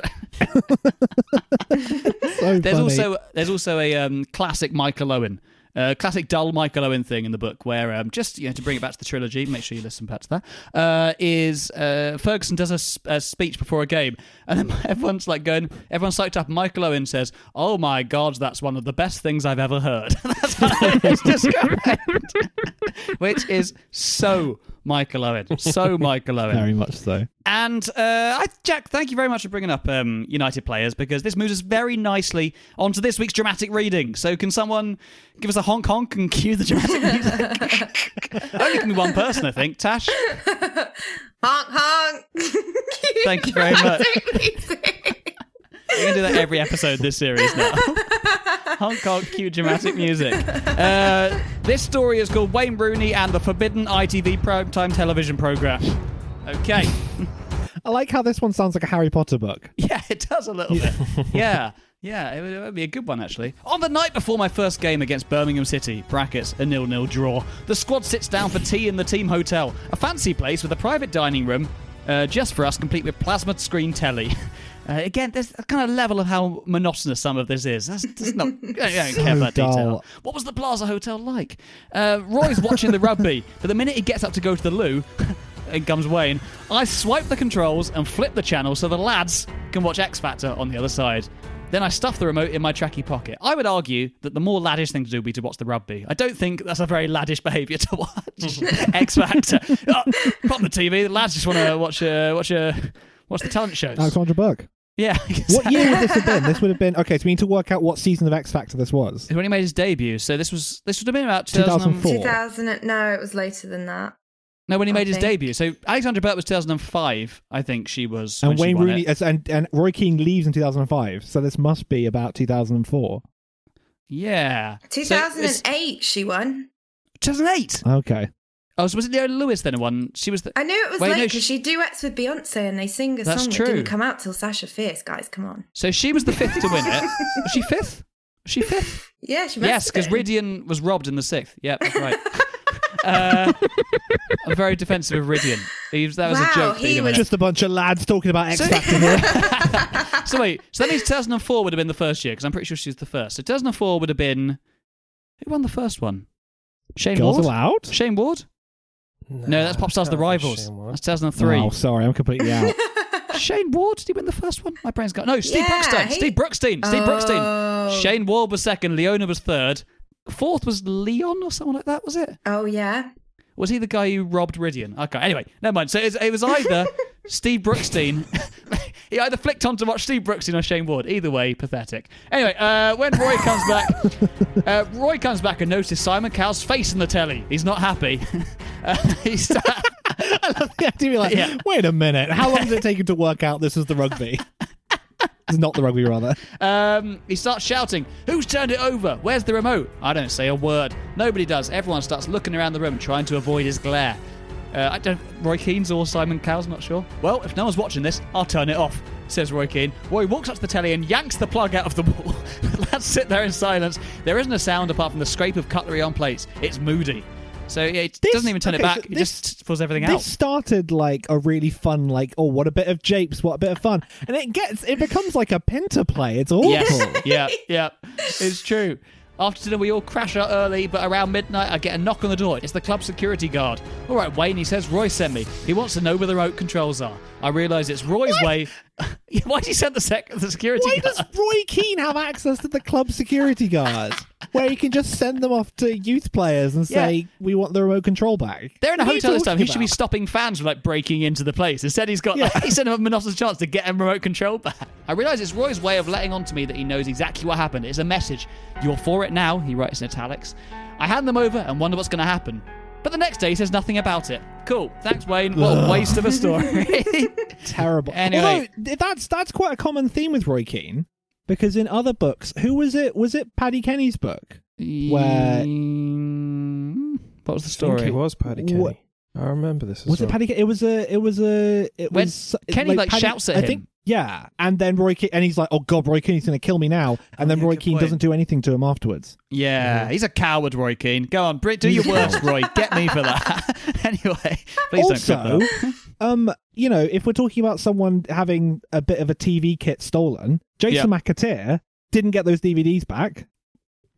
So There's funny. also there's also a um, classic Michael Owen, uh, classic dull Michael Owen thing in the book where um, just you know to bring it back to the trilogy, make sure you listen back to that. Uh, is uh, Ferguson does a speech before a game, and then <laughs> everyone's like going, everyone's psyched up. Michael Owen says, "Oh my God, that's one of the best things I've ever heard." <laughs> that's how it's described, which is so Michael Owen, so <laughs> Michael Owen. very much so. And uh, I, Jack, thank you very much for bringing up um, United players because this moves us very nicely onto this week's dramatic reading. So, can someone give us a honk honk and cue the dramatic music? <laughs> Only can be one person, I think. Tash, honk honk. Thank you very much. Music. we're going to do that every episode this series now. <laughs> honk honk, cue dramatic music. Uh, this story is called Wayne Rooney and the Forbidden ITV Primetime Television Programme. Okay. <laughs> I like how this one sounds like a Harry Potter book. Yeah, it does a little bit. <laughs> Yeah, yeah, it would, it would be a good one actually. On the night before my first game against Birmingham City, brackets a nil-nil draw, the squad sits down for tea in the team hotel, a fancy place with a private dining room, uh, just for us, complete with plasma screen telly. Uh, again, there's a kind of level of how monotonous some of this is. That's, that's not. I don't <laughs> care for that dull. detail. What was the Plaza Hotel like? Uh, Roy's watching the rugby, <laughs> but the minute he gets up to go to the loo, <laughs> in comes Wayne. I swipe the controls and flip the channel so the lads can watch X Factor on the other side. Then I stuff the remote in my tracky pocket. I would argue that the more laddish thing to do would be to watch the rugby. I don't think that's a very laddish behaviour to watch X Factor. Oh, pop the TV. The lads just want to watch uh, watch uh, watch the talent shows. Alexandra Burke. yeah. <laughs> What year would this have been? This would have been okay. So we need to work out what season of X Factor this was. When he made his debut, so this was this would have been about 2004. 2004. 2000. No, it was later than that. No, when he I made his debut. So Alexandra Burke was 2005. I think she was. And when she Wayne won Rooney it. and and Roy Keane leaves in 2005. So this must be about 2004. Yeah. So 2008, she won. 2008. Okay. Oh, so was it Leona Lewis then? who Won. She was the. I knew it was Wait, late no, because she- she duets with Beyonce and they sing a That's song true. that didn't come out till Sasha Fierce. Guys, come on. So she was the fifth to win it. <laughs> Was she fifth? Was she fifth? Yeah, she must yes, because been. Rhydian was robbed in the sixth. Yeah, that's right. <laughs> uh, I'm very defensive of Rhydian. He was, that was Wow, a joke. he didn't Just a bunch of lads talking about X So- Factor here. <laughs> So wait, so that means 2004 would have been the first year because I'm pretty sure she was the first. So 2004 would have been who won the first one? Shayne Girls Ward. allowed? Shayne Ward. No, that's Popstars The Rivals. That's 2003. Oh, sorry, I'm completely out. <laughs> Shayne Ward, did he win the first one? My brain's gone. No, Steve Yeah, Brookstein. he- Steve Brookstein. Steve Oh. Brookstein. Shayne Ward was second. Leona was third. Fourth was Leon or someone like that, was it? Oh, yeah. Was he the guy who robbed Rhydian? Okay, anyway, never mind. So it was, either <laughs> Steve Brookstein. <laughs> he either flicked on to watch Steve Brookstein or Shayne Ward. Either way, pathetic. Anyway, uh, when Roy comes back, <laughs> uh, Roy comes back and notices Simon Cowell's face in the telly. He's not happy. uh, he's. I love the idea. Like, Yeah. wait a minute. How long did it take him to work out this is the rugby? It's not the rugby, rather. <laughs> Um, he starts shouting, Who's turned it over? Where's the remote? I don't say a word. Nobody does. Everyone starts looking around the room, trying to avoid his glare. Uh, I don't. Roy Keane's or Simon Cowell's, not sure. Well, if no one's watching this, I'll turn it off, says Roy Keane. Roy walks up to the telly and yanks the plug out of the wall. <laughs> Lads sit there in silence. There isn't a sound apart from the scrape of cutlery on plates. It's moody. So yeah, it This- doesn't even turn it back. so it this- just pulls everything This out. This started like a really fun, like, oh, what a bit of japes, what a bit of fun, and it gets, it becomes like a Pinter play. It's awful. Yes. <laughs> yeah, yeah. It's true. After dinner, we all crash out early, but around midnight, I get a knock on the door. It's the club security guard. All right, Wayne, he says, Roy sent me. He wants to know where the remote controls are. I realise it's Roy's way. Why did he send the, sec- the security Why guard? does <laughs> Roy Keane have access to the club security guards where he can just send them off to youth players and say, Yeah. "We want the remote control back"? They're in a What hotel this time. He should be stopping fans from like breaking into the place. Instead, he's got like, <laughs> he sent him a monotonous chance to get a remote control back. I realise it's Roy's way of letting on to me that he knows exactly what happened. It's a message. You're for it now. He writes in italics. I hand them over and wonder what's going to happen. But the next day he says nothing about it. Cool. Thanks, Wayne. What a waste of a story. <laughs> Terrible. Anyway. Although, that's that's quite a common theme with Roy Keane because in other books, who was it? Was it Paddy Kenny's book? Where- what was the I think story? it was Paddy Wha- Kenny. I remember this. As Was it. Paddy? Ke- It was a. It was a. It When was Kenny, like, Paddy- shouts at I him. think. Yeah, and then Roy Keane, and he's like, "Oh God, Roy Keane's going to kill me now," and then yeah, Roy good Keane point. doesn't do anything to him afterwards. Yeah, he's a coward, Roy Keane. Go on, Brit, do your worst, Roy. Get me for that. <laughs> anyway, please don't also, that. um, you know, if we're talking about someone having a bit of a TV kit stolen, Jason McAteer didn't get those DVDs back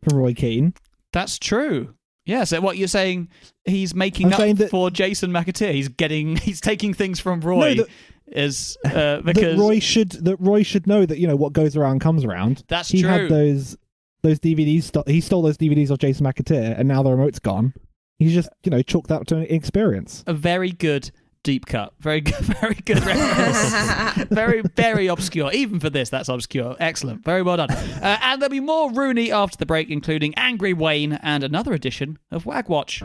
from Roy Keane. That's true. Yeah, so what you're saying, he's making I'm up saying that- for Jason McAteer. He's getting, <laughs> he's taking things from Roy. that- is <laughs> uh, because that Roy should that Roy should know that you know what goes around comes around. That's he true. had those those DVDs. Sto- he stole those DVDs off Jason McAteer, and now the remote's gone. He's just you know chalked that up to an experience. a very good deep cut. Very good, <laughs> very good <laughs> reference. very, very obscure. Even for this, that's obscure. Excellent. Very well done. Uh, and there'll be more Rooney after the break, including Angry Wayne and another edition of Wag Watch.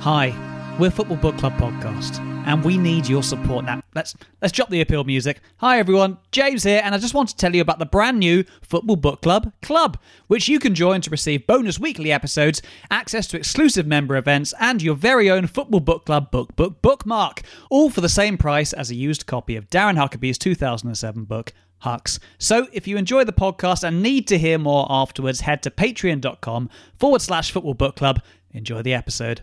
Hi, we're Football Book Club podcast, and we need your support now. Let's let's drop the appeal music. Hi everyone, James here, and I just want to tell you about the brand new Football Book Club Club, which you can join to receive bonus weekly episodes, access to exclusive member events, and your very own Football Book Club book book bookmark, all for the same price as a used copy of Darren Huckerby's 2007 book. Hucks. So, if you enjoy the podcast and need to hear more afterwards, head to patreon.com forward slash football book club. Enjoy the episode.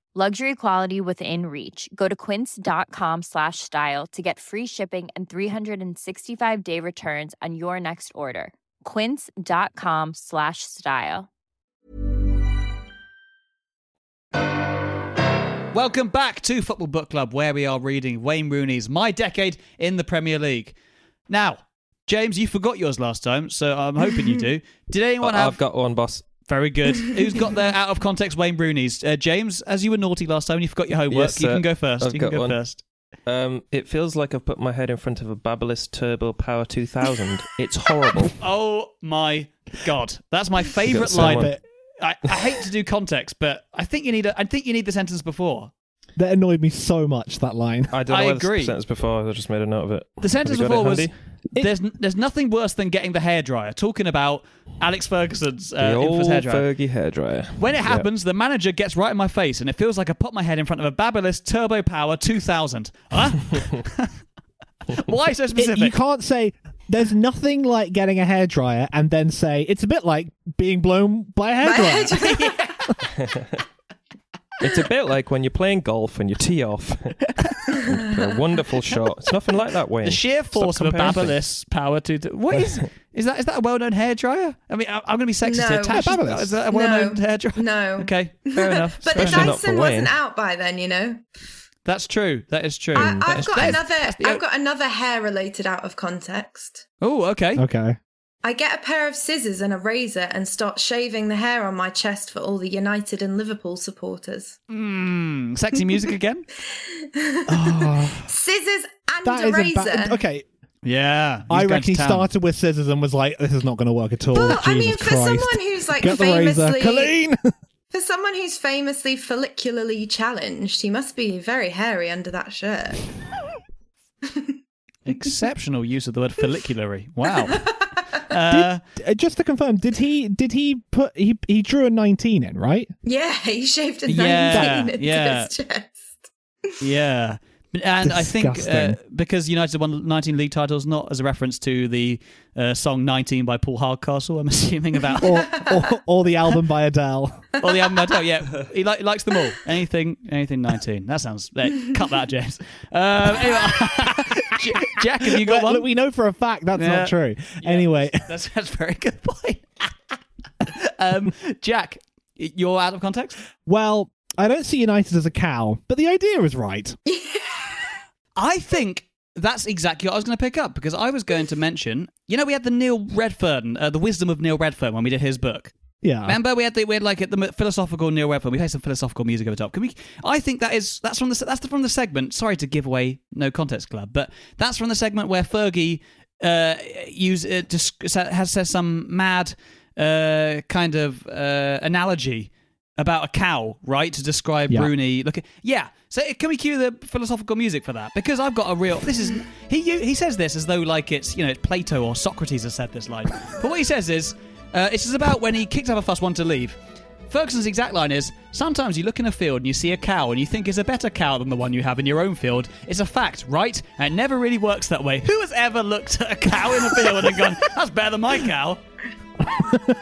Luxury quality within reach. Go to quince.com slash style to get free shipping and 365 day returns on your next order. Quince.com slash style. Welcome back to Football Book Club, where we are reading Wayne Rooney's My Decade in the Premier League. Now, James, you forgot yours last time, so I'm hoping you <laughs> do. Did anyone have? I've got one, boss. Very good. <laughs> Who's got their out of context Wayne Rooney's? Uh, James, as you were naughty last time, and you forgot your homework. Yes, you can go 1st I've you can got go one. first. Um, it feels like I've put my head in front of a Babyliss Turbo Power 2000. it's horrible. <laughs> Oh my god, that's my favourite line. I, I hate to do context, but I think you need. A, I think you need the sentence before. That annoyed me so much. That line. I don't know I why agree. the sentence before. I just made a note of it. The sentence Have you got before it was handy? there's there's nothing worse than getting the hairdryer. Talking about Alex Ferguson's uh, the old infamous hairdryer. Fergie hairdryer. When it Yeah. happens, the manager gets right in my face, and it feels like I put my head in front of a Babyliss Turbo Power 2000. Huh? <laughs> Why so It- specific? you can't say there's nothing like getting a hairdryer and then say it's a bit like being blown by a My hairdryer. <laughs> <laughs> head- It's a bit like when you're playing golf and you tee off. <laughs> a wonderful shot. It's nothing like that, Wayne. The sheer Stop force of a. Babyliss power to. to what is <laughs> is that? Is that a well-known hairdryer? I mean, I, I'm going to be sexist No. here. Tash, is- Babyliss. is that a well-known No. hairdryer? No. <laughs> Okay, fair enough. But the Especially not for Dyson wasn't out by then, you know. That's true. That is true. I, I've, got another. the- I've got another hair related out of context. Oh, okay. Okay. I get a pair of scissors and a razor and start shaving the hair on my chest for all the United and Liverpool supporters. Mm, sexy music again. <laughs> Oh, Scissors and that a is a razor. Okay. Yeah, I he's going reckon he town. started with scissors and was like, "This is not going to work at all." But I Jesus mean, for Christ. someone who's like Get the razor, famously, Coleen. <laughs> for someone who's famously follicularly challenged, he must be very hairy under that shirt. <laughs> Exceptional use of the word folliculary. Wow. Uh, Uh, just to confirm, did he did he put he he drew a nineteen in right? Yeah, he shaved a Yeah, 19 into yeah. his chest. yeah. And I think uh, because United won 19 league titles, not as a reference to the uh, song 19 by Paul Hardcastle, I'm <laughs> assuming about. Or, or or the album by Adele? <laughs> or the album I don't, yeah. <laughs> He, li- likes them all. Anything anything 19. That sounds. eh, cut that, James. Um, anyway, J- Jack, have you got Look, one? look, we know for a fact that's Yeah. not true. Anyway, That's, that's a very good point. <laughs> um, Jack, you're out of context? well, I don't see United as a cow, but the idea is right. <laughs> I think that's exactly what I was going to pick up because I was going to mention, you know, we had the Neil Redfern, uh, the wisdom of Neil Redfern when we did his book. Yeah. Remember, we had the, we had like the philosophical Neil Redfern. We played some philosophical music over top. Can we? I think that is that's from the that's from the segment. Sorry to give away no context club, but that's from the segment where Fergie uh, use uh, dis- has says some mad uh, kind of uh, analogy about a cow, right, to describe Yeah. Rooney. Look, at, yeah. So can we cue the philosophical music for that? Because I've got a real. This is he he says this as though like it's you know it's Plato or Socrates has said this line, but what he says is uh, it's just about when he kicked up a fuss, wanted to leave. Ferguson's exact line is Sometimes you look in a field and you see a cow and you think it's a better cow than the one you have in your own field. It's a fact, right? And it never really works that way. Who has ever looked at a cow in a field and gone, That's better than my cow? <laughs>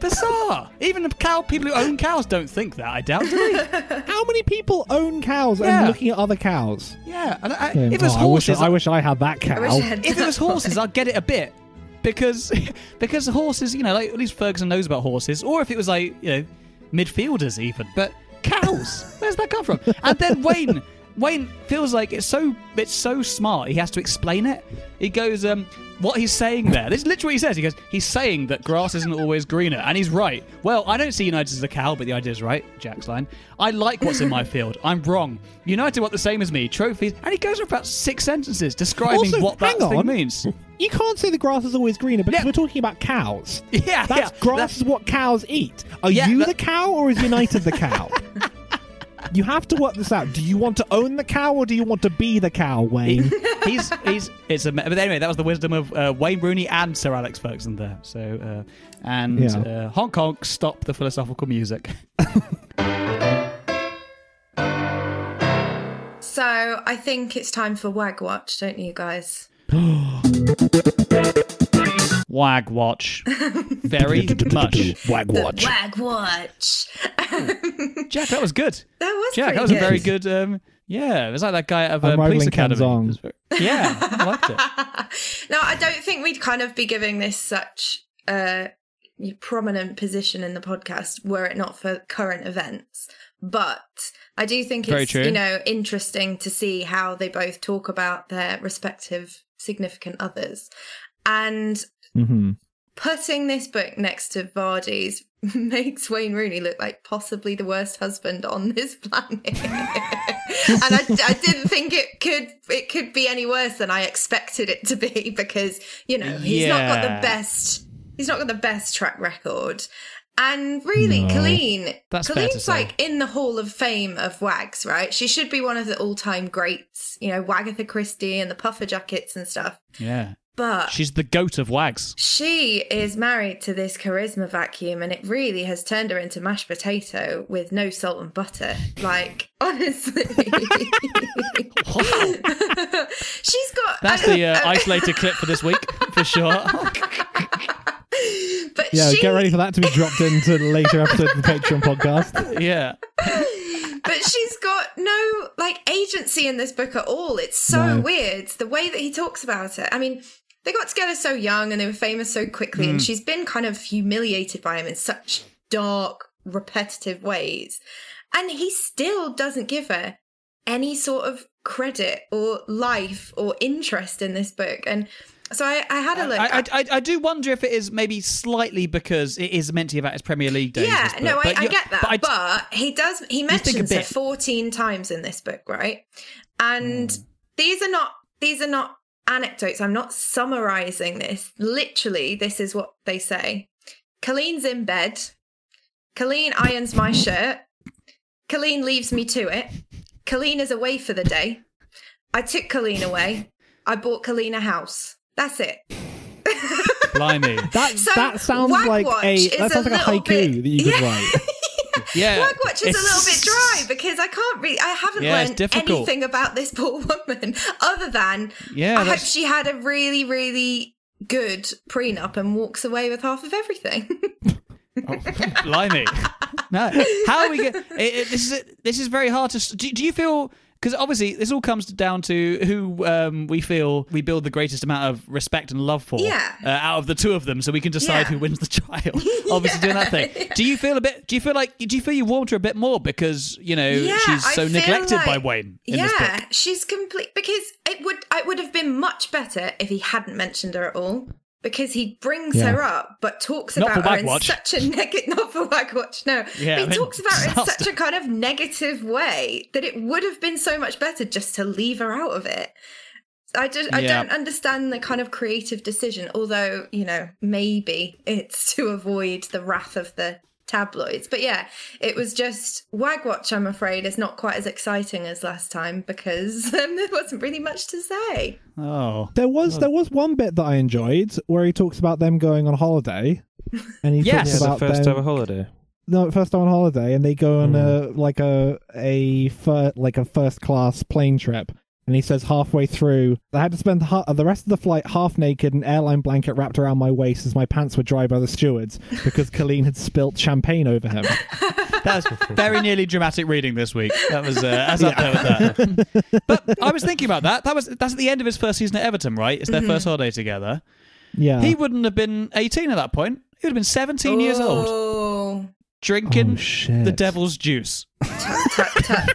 Bizarre. Even the cow people who own cows don't think that, I doubt, do they? <laughs> How many people own cows Yeah. and looking at other cows? Yeah. And I, Yeah. if it was Oh, I wish horses, I wish I had that cow. I wish I had if it was <laughs> horses. I'd get it a bit because <laughs> because horses, you know, like at least Ferguson knows about horses. Or if it was like you know midfielders even, but cows, <laughs> where's that come from? And then Wayne. Wayne feels like it's so it's so smart. He has to explain it. He goes, um, what he's saying there. This is literally what he says. He goes, he's saying that grass isn't always greener, and he's right. Well, I don't see United as a cow, but the idea is right. Jack's line. I like what's in my <laughs> field. I'm wrong. United want the same as me. Trophies, and he goes for about six sentences describing Also, what that hang thing means. You can't say the grass is always greener because Yeah. we're talking about cows. <laughs> Yeah, That's yeah. grass That's- is what cows eat. Are Yeah, you that- the cow or is United the cow? <laughs> you have to work this out. Do you want to own the cow or do you want to be the cow, Wayne? <laughs> he's he's it's a but anyway that was the wisdom of uh, Wayne Rooney and Sir Alex Ferguson there. So uh, and Yeah. uh, Hong Kong stop the philosophical music. So I think it's time for Wag Watch, don't you guys? <gasps> <gasps> Wag watch, very <laughs> much. Wag watch. Wag Watch. <laughs> Jack, that was good. That was Jack, that was a very good. Um, yeah, it was like that guy out of I'm uh, Police rivaling Academy. Zong. Very- Yeah, I liked it. <laughs> no, I don't think we'd kind of be giving this such a prominent position in the podcast were it not for current events. But I do think it's you know interesting to see how they both talk about their respective significant others, and hmm putting this book next to Vardy's <laughs> makes Wayne Rooney look like possibly the worst husband on this planet. <laughs> and I, I didn't think it could it could be any worse than I expected it to be because you know he's not got the best he's not got the best track record. And really, No. Coleen, That's fair to Coleen's like in the Hall of Fame of Wags, right? She should be one of the all-time greats, you know, Wagatha Christie and the puffer jackets and stuff. Yeah, But she's the goat of wags. she is married to this charisma vacuum, and it really has turned her into mashed potato with no salt and butter. Like, <laughs> honestly. <laughs> She's got. That's the uh, <laughs> isolated clip for this week for sure. <laughs> But Yeah, she, get ready for that to be dropped into the later episodes of the Patreon podcast. <laughs> yeah. But she's got no like agency in this book at all. It's so No. weird the way that he talks about it. I mean, they got together so young and they were famous so quickly, and Mm. she's been kind of humiliated by him in such dark, repetitive ways. And he still doesn't give her any sort of credit or life or interest in this book. And so I, I had a um, look. I, I, I, do wonder if it is maybe slightly because it is meant to be about his Premier League days. Yeah, no, I, I get that, but but, he does. He You think a mentions it fourteen times in this book, right? And hmm. these are not these are not anecdotes. I'm not summarizing this. Literally, this is what they say. Coleen's in bed. Coleen irons my shirt. Coleen leaves me to it. Coleen is away for the day. I took Coleen away. I bought Coleen a house. That's it. <laughs> Blimey. That So, that sounds like a that sounds a like a haiku bit- that you could <laughs> write. <laughs> yeah. Wag Watch is a little bit dry because I can't really, I haven't Yeah, learned anything about this poor woman other than Yeah, I hope she had a really, really good prenup and walks away with half of everything. Oh, blimey. No. How are we get? It, it, this is this is very hard to. Do, do you feel? Because obviously, this all comes down to who um, we feel we build the greatest amount of respect and love for Yeah. uh, out of the two of them, so we can decide Yeah. who wins the child. <laughs> obviously, doing that thing. <laughs> Do you feel a bit? Do you feel like? Do you feel you warmed her a bit more because you know Yeah, she's so neglected by Wayne in this book? yeah, she's complete because it would it would have been much better if he hadn't mentioned her at all. Because he brings Yeah. her up, but talks Not about her in Bagwatch. such a negative. <laughs> Not for Bagwatch, no. Yeah, but he I mean, talks about her in such a kind of negative way that it would have been so much better just to leave her out of it. I just I Yeah. don't understand the kind of creative decision. Although you know maybe it's <laughs> to avoid the wrath of the tabloids. But yeah, it was just Wagwatch. I'm afraid is not quite as exciting as last time because um, <laughs> there wasn't really much to say. Oh, There was there was one bit that I enjoyed where he talks about them going on holiday, <laughs> and he Yes, talks the about first them, ever holiday. No, first time on holiday, and they go on a like a a fir- like a first class plane trip. And he says halfway through, I had to spend ha- the rest of the flight half naked, an airline blanket wrapped around my waist as my pants were dry by the stewards because <laughs> Coleen had spilt champagne over him. <laughs> That was very nearly dramatic reading this week. That was uh, as up there with that. But I was thinking about that. That was that's at the end of his first season at Everton, right? It's their Mhm. first holiday together. Yeah. He wouldn't have been 18 at that point. He would have been 17 years old, Oh, drinking Oh, the devil's juice, <laughs> That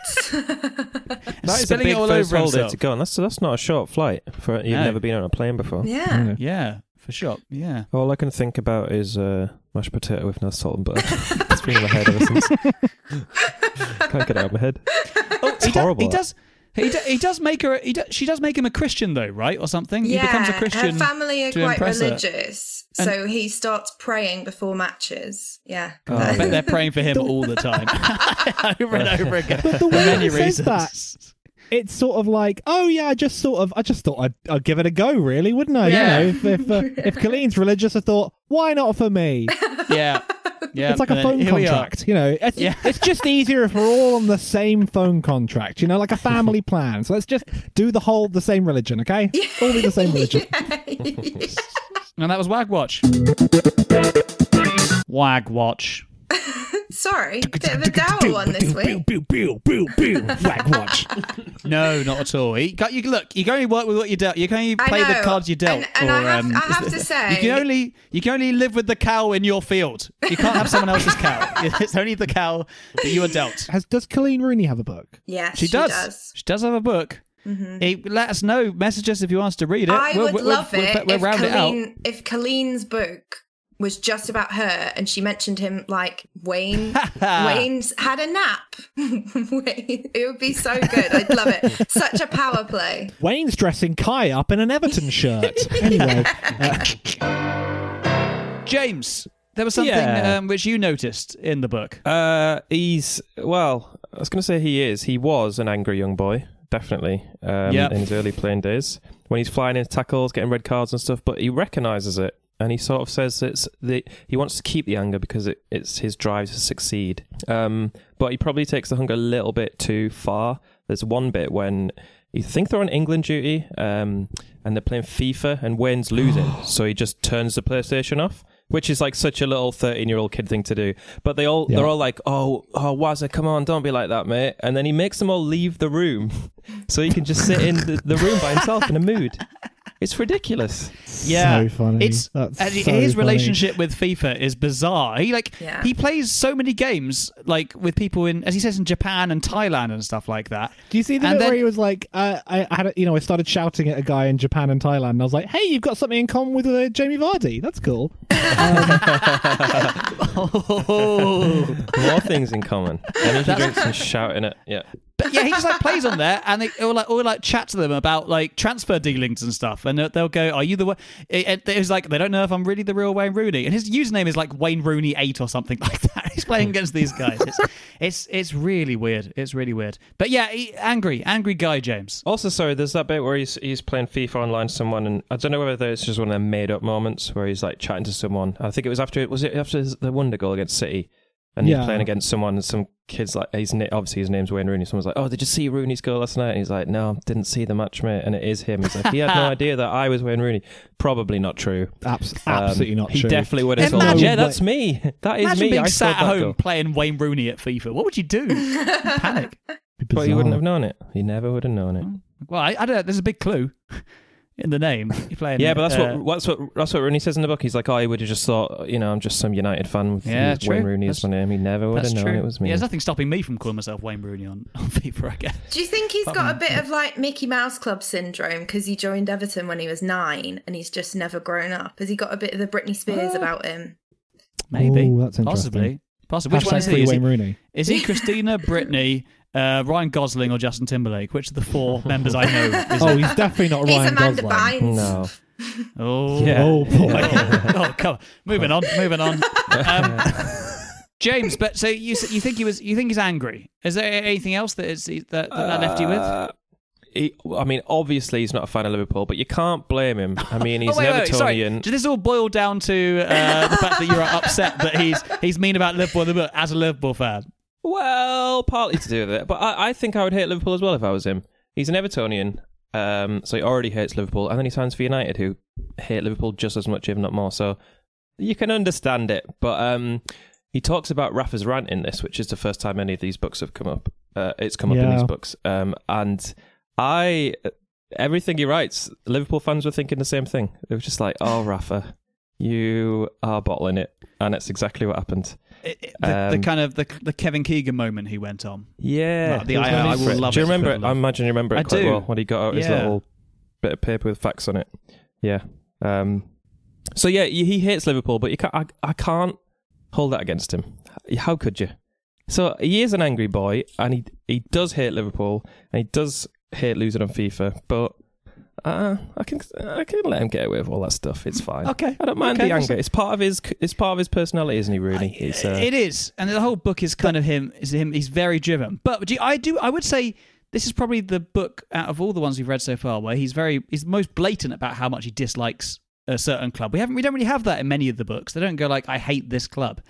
is a spilling big it all first over holiday himself. to go on. That's that's not a short flight for you've No. never been on a plane before. yeah. Yeah, for sure. Yeah. All I can think about is uh, mashed potato with no salt and butter. it's been in my head ever since. <laughs> Can't get it out of my head. Oh, he, do- horrible, he does. He, do, he does make her. He do, she does make him a Christian though, right, or something. Yeah, he becomes a Christian. her family are quite impress her. religious, And- so he starts praying before matches. Yeah, Oh, I bet they're praying for him all the time, <laughs> <laughs> over and over again. But the for way many he says reasons. that, it's sort of like, oh yeah, I just sort of, I just thought I'd, I'd give it a go, really, wouldn't I? Yeah. You know, if if, uh, if <laughs> Coleen's religious, I thought, why not for me? <laughs> Yeah, yeah. it's like a and then phone here we are. contract, you know. It's, Yeah. it's just easier if we're all on the same phone contract, you know, like a family <laughs> plan. So let's just do the whole the same religion, okay? All be the same religion. <laughs> And that was Wag Watch. Wag Watch. Sorry, bit of a dour one this week. Wag watch. <laughs> No, not at all. You, got, you look. You can only work with what you dealt. You can only play the cards you dealt. and- and I have- um, I have to you can only you can only live with the cow in your field. You can't have someone else's cow. <laughs> It's only the cow that you are dealt. Has does Coleen Rooney have a book? Yes, She does. She does have a book. Mhm. Hey, let us know. Message us if you want us to read it. I We'll- would we'll- love we'll, it We'll, if, round it out. If Coleen's book was just about her and she mentioned him like Wayne. <laughs> Wayne's had a nap. <laughs> Wayne, it would be so good. I'd love it. Such a power play. Wayne's dressing Kai up in an Everton shirt. <laughs> anyway, uh, James, there was something Yeah. um, which you noticed in the book. Uh, he's well. I was going to say he is. He was an angry young boy, definitely. Um, Yep. in his early playing days, when he's flying into tackles, getting red cards and stuff. But he recognises it, and he sort of says it's the he wants to keep the anger because it, it's his drive to succeed. Um, but he probably takes the hunger a little bit too far. There's one bit when you think they're on England duty, um, and they're playing FIFA, and Wayne's losing, <sighs> so he just turns the PlayStation off. which is like such a little thirteen-year-old kid thing to do. But they all Yeah. they're all like, "Oh, oh, Wazza, come on, don't be like that, mate." And then he makes them all leave the room <laughs> so he can just sit in the, the room by himself in a mood. <laughs> It's ridiculous. Yeah, So funny. It's That's and so his funny. relationship with FIFA is bizarre. He like Yeah. he plays so many games like with people in, as he says, in Japan and Thailand and stuff like that. Do you see the And bit then- where he was like, uh, I I had, a, you know, I started shouting at a guy in Japan and Thailand, and I was like, "Hey, you've got something in common with uh, Jamie Vardy. That's cool." <laughs> <laughs> <laughs> Oh. More things in common. Energy drinks and shouting it. Yeah. But yeah, he just like plays on <laughs> there, and they all like or like chat to them about like transfer dealings and stuff, and they'll- they'll go, "Are you the one?" It, it, it's like they don't know if I'm really the real Wayne Rooney, and his username is like Wayne Rooney eight or something <laughs> like that. He's playing against these guys. It's it's it's really weird. It's really weird. But yeah, he, angry, angry guy, James. Also, sorry, there's that bit where he's he's playing FIFA online to someone, and I don't know whether it's just one of them made up moments where he's like chatting to someone. I think it was after was it after the Wonder goal against City, and Yeah. he's playing against someone, and some kids like he's obviously his name's Wayne Rooney. Someone's like, "Oh, did you see Rooney's goal last night?" And he's like, "No, didn't see the match, mate." And it is him. He's like, he had no <laughs> idea that I was Wayne Rooney. Probably not true. Abs- Um, absolutely not He true. definitely would have told "Yeah, that's me. That is Imagine me. being I sat at home goal." playing Wayne Rooney at FIFA. What would you do? Panic. But he wouldn't have known it. He never would have known it. Well, I, I don't. know. There's a big clue in the name. You're playing. Yeah, but that's uh, what that's what that's what Rooney says in the book. He's like, I would have just thought, you know, I'm just some United fan with Yeah, with true. Wayne Rooney That's- is my name. He never would have known true. it was me. Yeah, there's nothing stopping me from calling myself Wayne Rooney on, <laughs> on FIFA. I guess. Do you think he's got a bit of like Mickey Mouse Club syndrome because he joined Everton when he was nine and he's just never grown up? Has he got a bit of the Britney Spears Uh, about him? Maybe. Ooh, that's interesting. Possibly. Possibly. Which one is he? free Is he, Wayne Rooney. is he Christina, Britney, uh, Ryan Gosling, or Justin Timberlake? Which of the four <laughs> members I know is Oh, it? he's definitely not He's Ryan Amanda Gosling. Bynes. No. <laughs> Oh, Yeah. Oh boy. <laughs> oh, come on. Moving on. Moving on. Um, James, but so you you think he was you think he's angry? Is there anything else that is that that, that left you with? Uh, he, I mean, obviously he's not a fan of Liverpool, but you can't blame him. I mean, he's oh, wait, an wait, sorry. Evertonian. Does this all boil down to uh, the fact that you're upset that he's he's mean about Liverpool in the book as a Liverpool fan? Well, partly to do with it, but I, I think I would hate Liverpool as well if I was him. He's an Evertonian, um, so he already hates Liverpool, and then he signs for United, who hate Liverpool just as much, if not more. So you can understand it. But um, he talks about Rafa's rant in this, which is the first time any of these books have come up. Uh, it's come up in these books, um, and I everything he writes, Liverpool fans were thinking the same thing. They were just like, "Oh, Rafa, you are bottling it," and it's exactly what happened. It- it- the, the Um, kind of the the Kevin Keegan moment he went on. Yeah, Like, the he I- I will love Do you remember it? I imagine you remember it I quite do. well when he got out his Yeah. little bit of paper with facts on it. Yeah. Um, so yeah, he he hates Liverpool, but you can't. I, I can't hold that against him. How could you? So he is an angry boy, and he he does hate Liverpool, and he does hate losing on FIFA, but. Uh, I can I can let him get away with all that stuff. It's fine. Okay. I don't mind Okay, the anger. It's part of his. It's part of his personality, isn't he? Really, it's, uh, it is, and the whole book is kind of him. Is him? He's very driven. But do you- I do. I would say this is probably the book out of all the ones we've read so far where he's very. He's most blatant about how much he dislikes a certain club. We haven't. We don't really have that in many of the books. They don't go like, "I hate this club."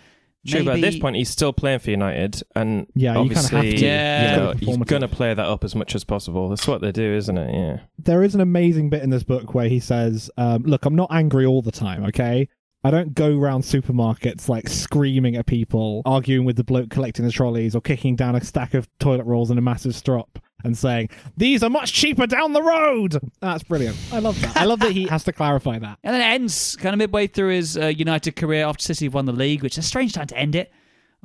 True, but at this point he's still playing for United, and Yeah, you kinda have obviously, to. Yeah. you know, he's going to play that up as much as possible. That's what they do, isn't it? Yeah. there is an amazing bit in this book where he says, um, "Look, I'm not angry all the time. Okay." I don't go around supermarkets like screaming at people, arguing with the bloke collecting the trolleys, or kicking down a stack of toilet rolls in a massive strop and saying, These are much cheaper down the road. That's brilliant. I love that. I love that he <laughs> has to clarify that. And then it ends kind of midway through his uh, United career after City have won the league, which is a strange time to end it.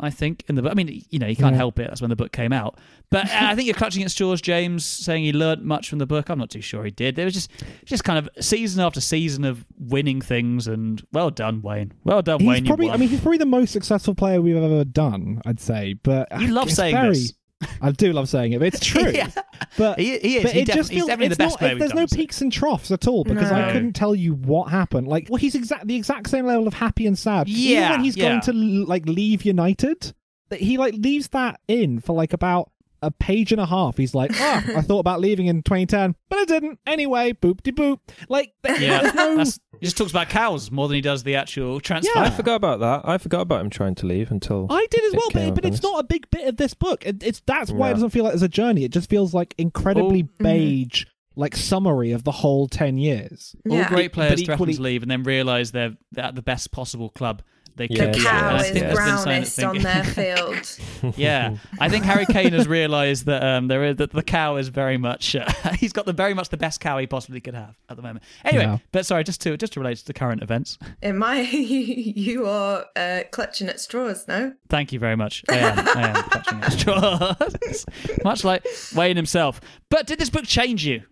I think in the book. I mean, you know, you can't Yeah. help it. That's when the book came out. But uh, I think you're clutching at straws, James, saying he learnt much from the book. I'm not too sure he did. There was just, just kind of season after season of winning things, and well done, Wayne. Well done, He's Wayne. you probably, won. I mean, he's probably the most successful player we've ever done, I'd say. But You love saying very, this. I do love saying it, but it's <laughs> true. Yeah. But He- he is. But He it just he's feels definitely the best not- player There's no peaks and troughs at all because No. I couldn't tell you what happened. Like, well, he's exact the exact same level of happy and sad. Even Yeah, when he's yeah. going to like leave United, he like leaves that in for like about a page and a half. He's like, oh, I thought about leaving in 2010, but I didn't. Anyway, boop de boop. Like, yeah, no. That's- he just talks about cows more than he does the actual transfer. Yeah. I forgot about that. I forgot about him trying to leave until I did as well, but, but it's not a big bit of this book. It, it's that's why it doesn't feel like there's a journey. It just feels like incredibly Oh, mm-hmm. beige. like summary of the whole ten years. All great players But threaten equally- to leave and then realise they're, they're at the best possible club they Yeah, could The be. yeah, cow I is think there's been something brownest on their <laughs> field. yeah, I think Harry Kane has realised that um, there is that the cow is very much uh, <laughs> he's got the very much the best cow he possibly could have at the moment. Anyway, Yeah. but sorry, just to just to relate to the current events. In my, <laughs> you are uh, clutching at straws, no? Thank you very much. I am. I am clutching at straws, much like Wayne himself. But did this book change you,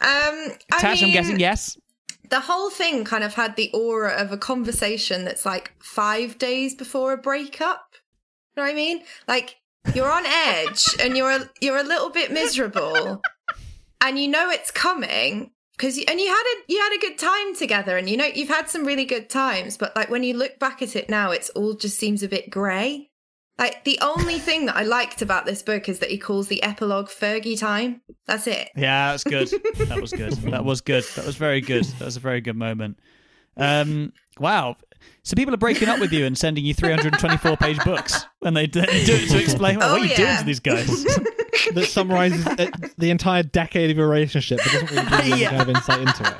Um, I Tash? I'm guessing yes. The whole thing kind of had the aura of a conversation that's like five days before a breakup. You know what I mean? Like you're on edge <laughs> and you're a, you're a little bit miserable, and you know it's coming because and you had a you had a good time together, and you know you've had some really good times. But like when you look back at it now, it's all just seems a bit grey. Like the only thing that I liked about this book is that he calls the epilogue Fergie time. That's it. Yeah, that's good. That was good. <laughs> That was good. That was very good. That was a very good moment. Um, wow. So people are breaking up with you and sending you 324 page books when they do do it to explain what, Oh, what are you doing to these guys. <laughs> that summarizes uh, the entire decade of your relationship, but doesn't really give you any <laughs> Yeah. kind of insight into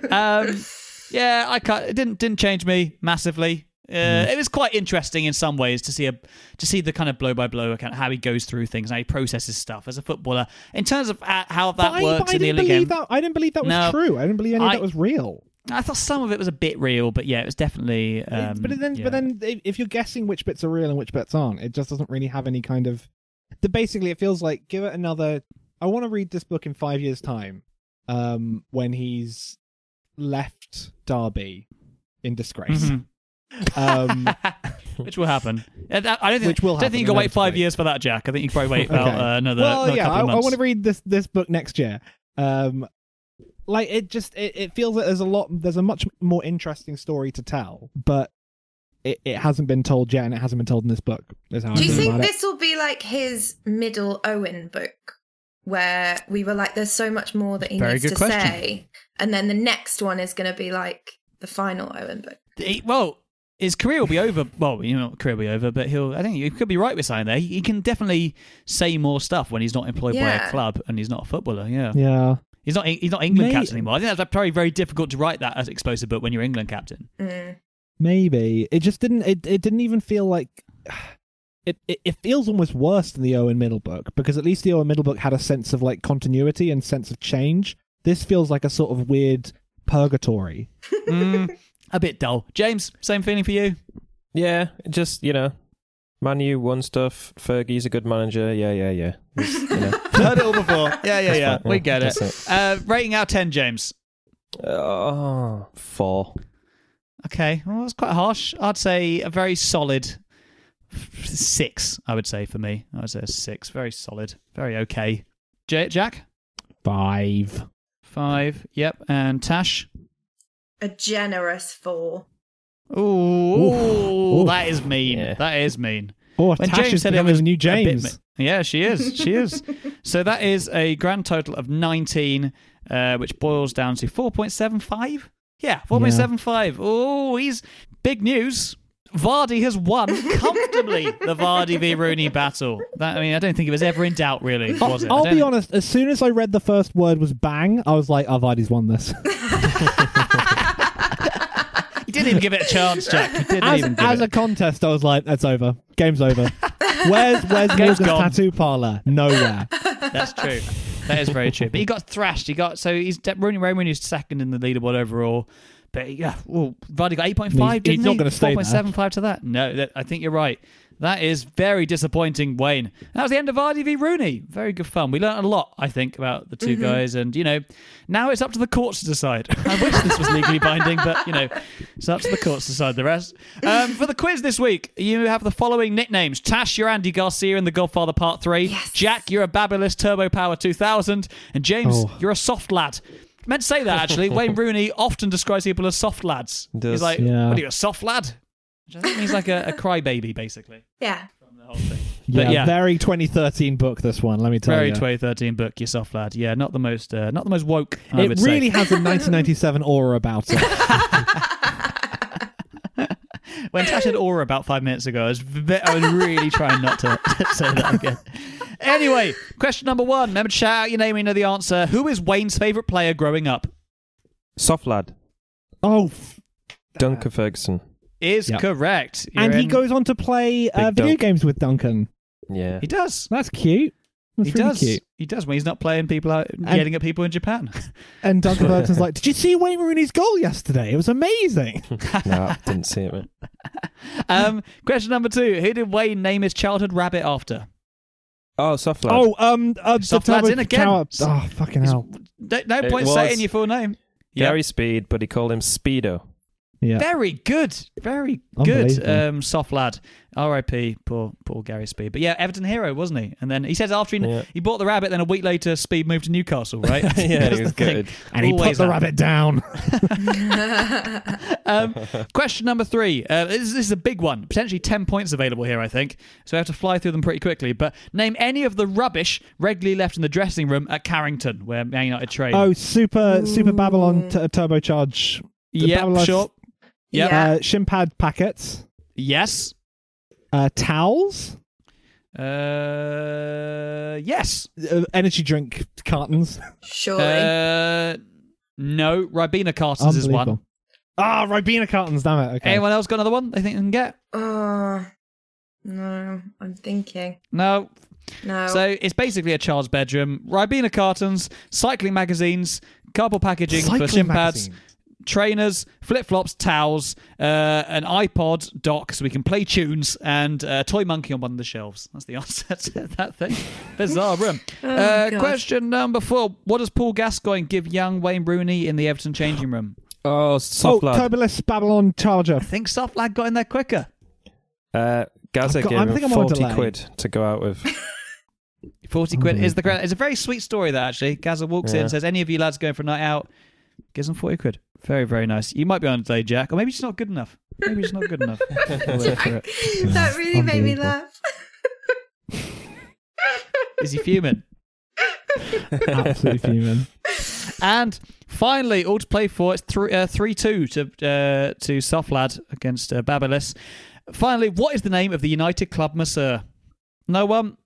it. um, yeah, I can't, it didn't didn't change me massively. Uh, It was quite interesting in some ways to see a to see the kind of blow by blow account how he goes through things, how he processes stuff as a footballer. In terms of how that I, works I in the believe game, that. I didn't believe that was No. true. I didn't believe any of that was real. I thought some of it was a bit real, but yeah, it was definitely. Um, but then, yeah. but then, if- you're guessing which bits are real and which bits aren't, it just doesn't really have any kind of. The basically, it feels like give it another. I want to read this book in five years' time, um, when he's left Derby in disgrace. Mhm. Um, <laughs> which will happen. That- I don't think, Which will don't think you can happen wait five years for that, Jack. I think you can probably wait about Okay. uh, another, well, another yeah, couple I, of I months. want to read this this book next year. Um, like it just it, it feels that there's a lot there's a much more interesting story to tell, but it, it hasn't been told yet, and it hasn't been told in this book. Is how Do I you think about it. this will be like his middle Owen book, where we were like, "There's so much more that he Very needs to question. say," and then the next one is going to be like the final Owen book. Well, his career will be over. Well, you know, not career will be over, but he'll. I think you could be right with saying there. He, he can definitely say more stuff when he's not employed by Yeah. a club and he's not a footballer. Yeah, Yeah. he's not. He's not England May- captain anymore. I think that's very, very difficult to write that as explosive book when you're England captain. Mm. Maybe it just didn't. It it didn't even feel like. It, it it feels almost worse than the Owen Middle book because at least the Owen Middle book had a sense of like continuity and sense of change. This feels like a sort of weird purgatory. Mm, <laughs> a bit dull. James, same feeling for you. Yeah, just you know, Manu won stuff. Fergie's a good manager. Yeah, yeah, yeah. <laughs> It's, you know, <laughs> Heard it all before. Yeah, yeah, That's yeah. We get it. That's Uh, rating out ten, James. oh, four. Okay, well, that's quite harsh. I'd say a very solid six. I would say for me, I would say a six. Very solid. Very okay. J- Jack, Five. five. Yep, and Tash. A generous four. Ooh, Oof. that is mean. Yeah. That is mean. Oh, When Tash James is said it was the new a bit James. yeah, she is. She is. <laughs> so that is a grand total of 19, uh, which boils down to 4.75. Yeah, 4.75. Oh, he's big news. Vardy has won <laughs> comfortably the Vardy v Rooney battle. That, I mean, I don't think it was ever in doubt, really, I'll, was it? I I'll be honest. As soon as I read the first word was bang, I was like, "Oh, Vardy's won this." <laughs> <laughs> You didn't even give it a chance, Jack. You didn't as even give as it. a contest, I was like, "That's over. Game's over." <laughs> Where's Where's Game's Morgan's gone. tattoo parlor? Nowhere. That's true. That is very true. But he got thrashed. He got so he's Rooney Rooney is second in the leaderboard overall. But yeah, well, Vardy got eight point five. He's- he's Didn't not he? gonna stay Four there. point seven five to that. No, that, I think you're right. That is very disappointing, Wayne. That was the end of Vardy v Rooney. Very good fun. We learned a lot, I think, about the 2 guys, and you know, now it's up to the courts to decide. <laughs> I wish this was legally binding, but you know, it's up to the courts to decide the rest. Um, for the quiz this week, you have the following nicknames: Tash, you're Andy Garcia in The Godfather Part Three. Yes. Jack, you're a Babyliss Turbo Power 2000, and James, Oh. you're a soft lad. I meant to say that actually. <laughs> Wayne Rooney often describes people as soft lads. Does. He's like, Yeah. "What are you, a soft lad?" Which I think means like a, a crybaby, basically, Yeah. from the whole thing. Yeah, But yeah. very 2013 book. This one, let me tell you. Very 2013 book, you soft lad. Yeah, not the most, uh, not the most woke. I it would really say. has a <laughs> 1997 aura about it. <laughs> when Tash had aura about five minutes ago, I was, I was really trying not to <laughs> say that again. Anyway, question number one. Remember to shout out your name, you know the answer. Who is Wayne's favourite player growing up? Soft lad. Oh, f- Duncan Ferguson. Is Yep. correct. You're and he goes on to play uh, video dunk. games with Duncan. Yeah. He does. That's cute. That's he really does. cute. He does when he's not playing people out, yelling at people in Japan. <laughs> And Duncan Ferguson's like, "Did you see Wayne Rooney's goal yesterday? It was amazing." <laughs> no, I didn't see it, man. <laughs> um, question number two. Who did Wayne name his childhood rabbit after? Oh, soft lad. oh, um, uh, the Soft lad's Turbo in again. Tower- Oh, fucking hell! No, no point saying your full name. Gary Speed, but he called him Speedo. Yeah. Very good. Very good. Um, soft lad. R.I.P. Poor, poor Gary Speed. But yeah, Everton hero, wasn't he? And then he said after he, Yeah. he bought the rabbit, then a week later, Speed moved to Newcastle, right? <laughs> <laughs> Yeah, he was the thing. good. And he put the rabbit down. <laughs> Um, question number three. Uh, this, this is a big one. Potentially 10 points available here, I think. So I have to fly through them pretty quickly. But name any of the rubbish regularly left in the dressing room at Carrington, where Man United train. oh, super, super Babylon t- turbocharge. yeah, sure. Yep. Yeah. Uh, Shimpad packets. Yes. Uh, towels. Uh, yes. Uh, energy drink cartons. Surely. Uh, no. Ribena cartons is one. Unbelievable. Ah, Ribena cartons. Damn it. Okay. Anyone else got another one they think they can get? oh, no. I'm thinking. No. No. So it's basically a child's bedroom. Ribena cartons, cycling magazines, cardboard packaging for Cycling shin pads, magazines. Trainers, flip flops, towels, uh, an iPod dock so we can play tunes, and a toy monkey on one of the shelves. That's the <laughs> answer to that thing. Bizarre room. <laughs> uh, God. question number four: What does Paul Gascoigne give young Wayne Rooney in the Everton changing room? Oh, <gasps> Oh, soft lad. Turboless Babylon Charger. I think Soft Lad got in there quicker. Uh, Gazza got- gave I him I'm 40 quid to go out with. <laughs> 40 quid is the grand. It's a very sweet story, that actually. Gazza walks in Yeah. and says, Any of you lads going for a night out? Gives them 40 quid. Very, very nice. You might be on a day, Jack, or maybe it's not good enough. Maybe it's not good enough. We'll wait for it. that really made me laugh. Is he fuming? <laughs> Absolutely fuming. And finally, all to play for. It's three uh, three two to uh, to Softlad against uh, Babyliss. Finally, what is the name of the United Club masseur? No one.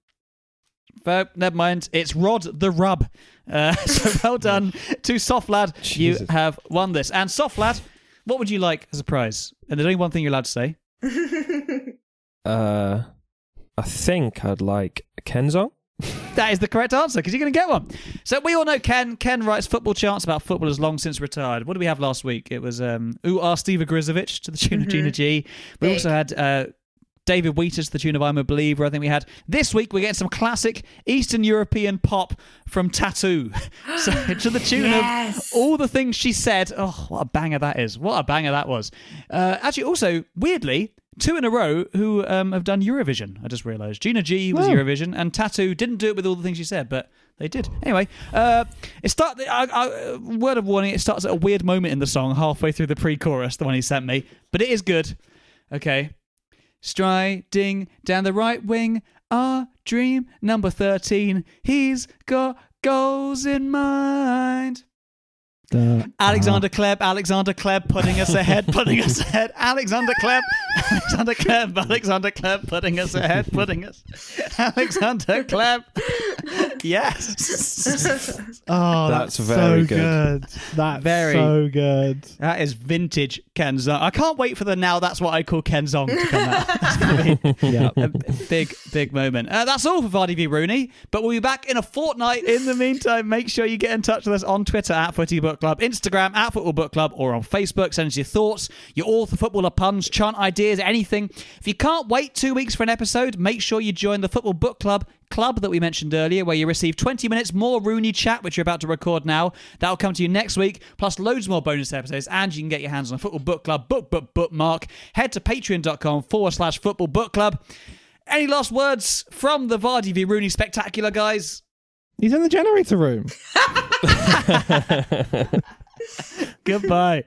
Fair, never mind. It's Rod the Rub. Uh, <laughs> so well done to Softlad. You Jesus. have won this. And Softlad, what would you like as a prize? And there's only one thing you're allowed to say. <laughs> Uh, I think I'd like a Kenzo. That is the correct answer because you're going to get one. So we all know Ken. Ken writes football chants about footballers long since retired. What did we have last week? It was um, Ooh Ah Steve Ogrizovic to the tune of Gina G. We also had uh, David Wheaters to the tune of I'm a Believer. I think we had this week. We're getting some classic Eastern European pop from Tattoo. <laughs> so <laughs> to the tune Yes. of all the things she said. Oh, what a banger that is! What a banger that was. Uh, actually, also weirdly. Two in a row who um, have done Eurovision. I just realised Gina G was Oh. Eurovision, and t.A.T.u. didn't do it with all the things she said, but they did. Anyway, uh, it start. I, I, word of warning: it starts at a weird moment in the song, halfway through the pre-chorus, the one he sent me, but it is good. Okay, striding down the right wing, our dream number thirteen. He's got goals in mind. The- Alexander Hleb, Alexander Hleb putting us ahead, <laughs> putting us ahead. Alexander Hleb, Alexander Hleb, Alexander Hleb putting us ahead, putting us. Alexander Hleb. Yes. <laughs> Oh, That's that's, very so good. good. That's Very. so good. That is vintage Ken Zong. I can't wait for the now that's what I call Ken Zong to come out. <laughs> That's going to be Yeah. a big, big moment. Uh, that's all for Vardy v Rooney, but we'll be back in a fortnight. In the meantime, make sure you get in touch with us on Twitter at Footy Book Club, Instagram at Football Book Club, or on Facebook. Send us your thoughts, your author footballer puns, chant ideas, anything. If you can't wait two weeks for an episode, make sure you join the Football Book Club club that we mentioned earlier, where you receive 20 minutes more Rooney chat, which you're about to record now. That'll come to you next week, plus loads more bonus episodes, and you can get your hands on a Football Book Club book, book, bookmark. Head to patreon.com forward slash football book club. Any last words from the Vardy v Rooney spectacular, guys? He's in the generator room. <laughs> Goodbye.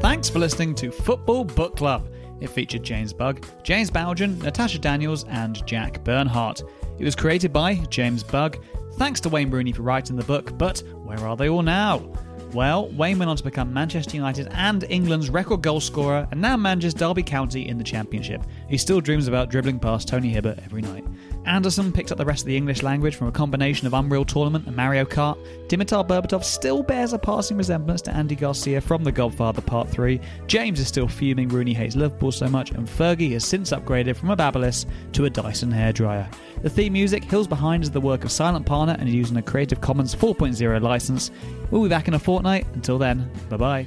Thanks for listening to Football Book Club. It featured James Bugg, James Bowden, Natasha Daniels, and Jack Bernhardt. It was created by James Bugg. Thanks to Wayne Rooney for writing the book, but where are they all now? Well, Wayne went on to become Manchester United and England's record goal scorer and now manages Derby County in the Championship. He still dreams about dribbling past Tony Hibbert every night. Anderson picked up the rest of the English language from a combination of Unreal Tournament and Mario Kart. Dimitar Berbatov still bears a passing resemblance to Andy Garcia from The Godfather Part 3. James is still fuming Rooney hates Liverpool so much, and Fergie has since upgraded from a Babyliss to a Dyson hairdryer. The theme music, Hills Behind, is the work of Silent Partner and is using a Creative Commons 4.0 license. We'll be back in a fortnight. Until then, bye bye.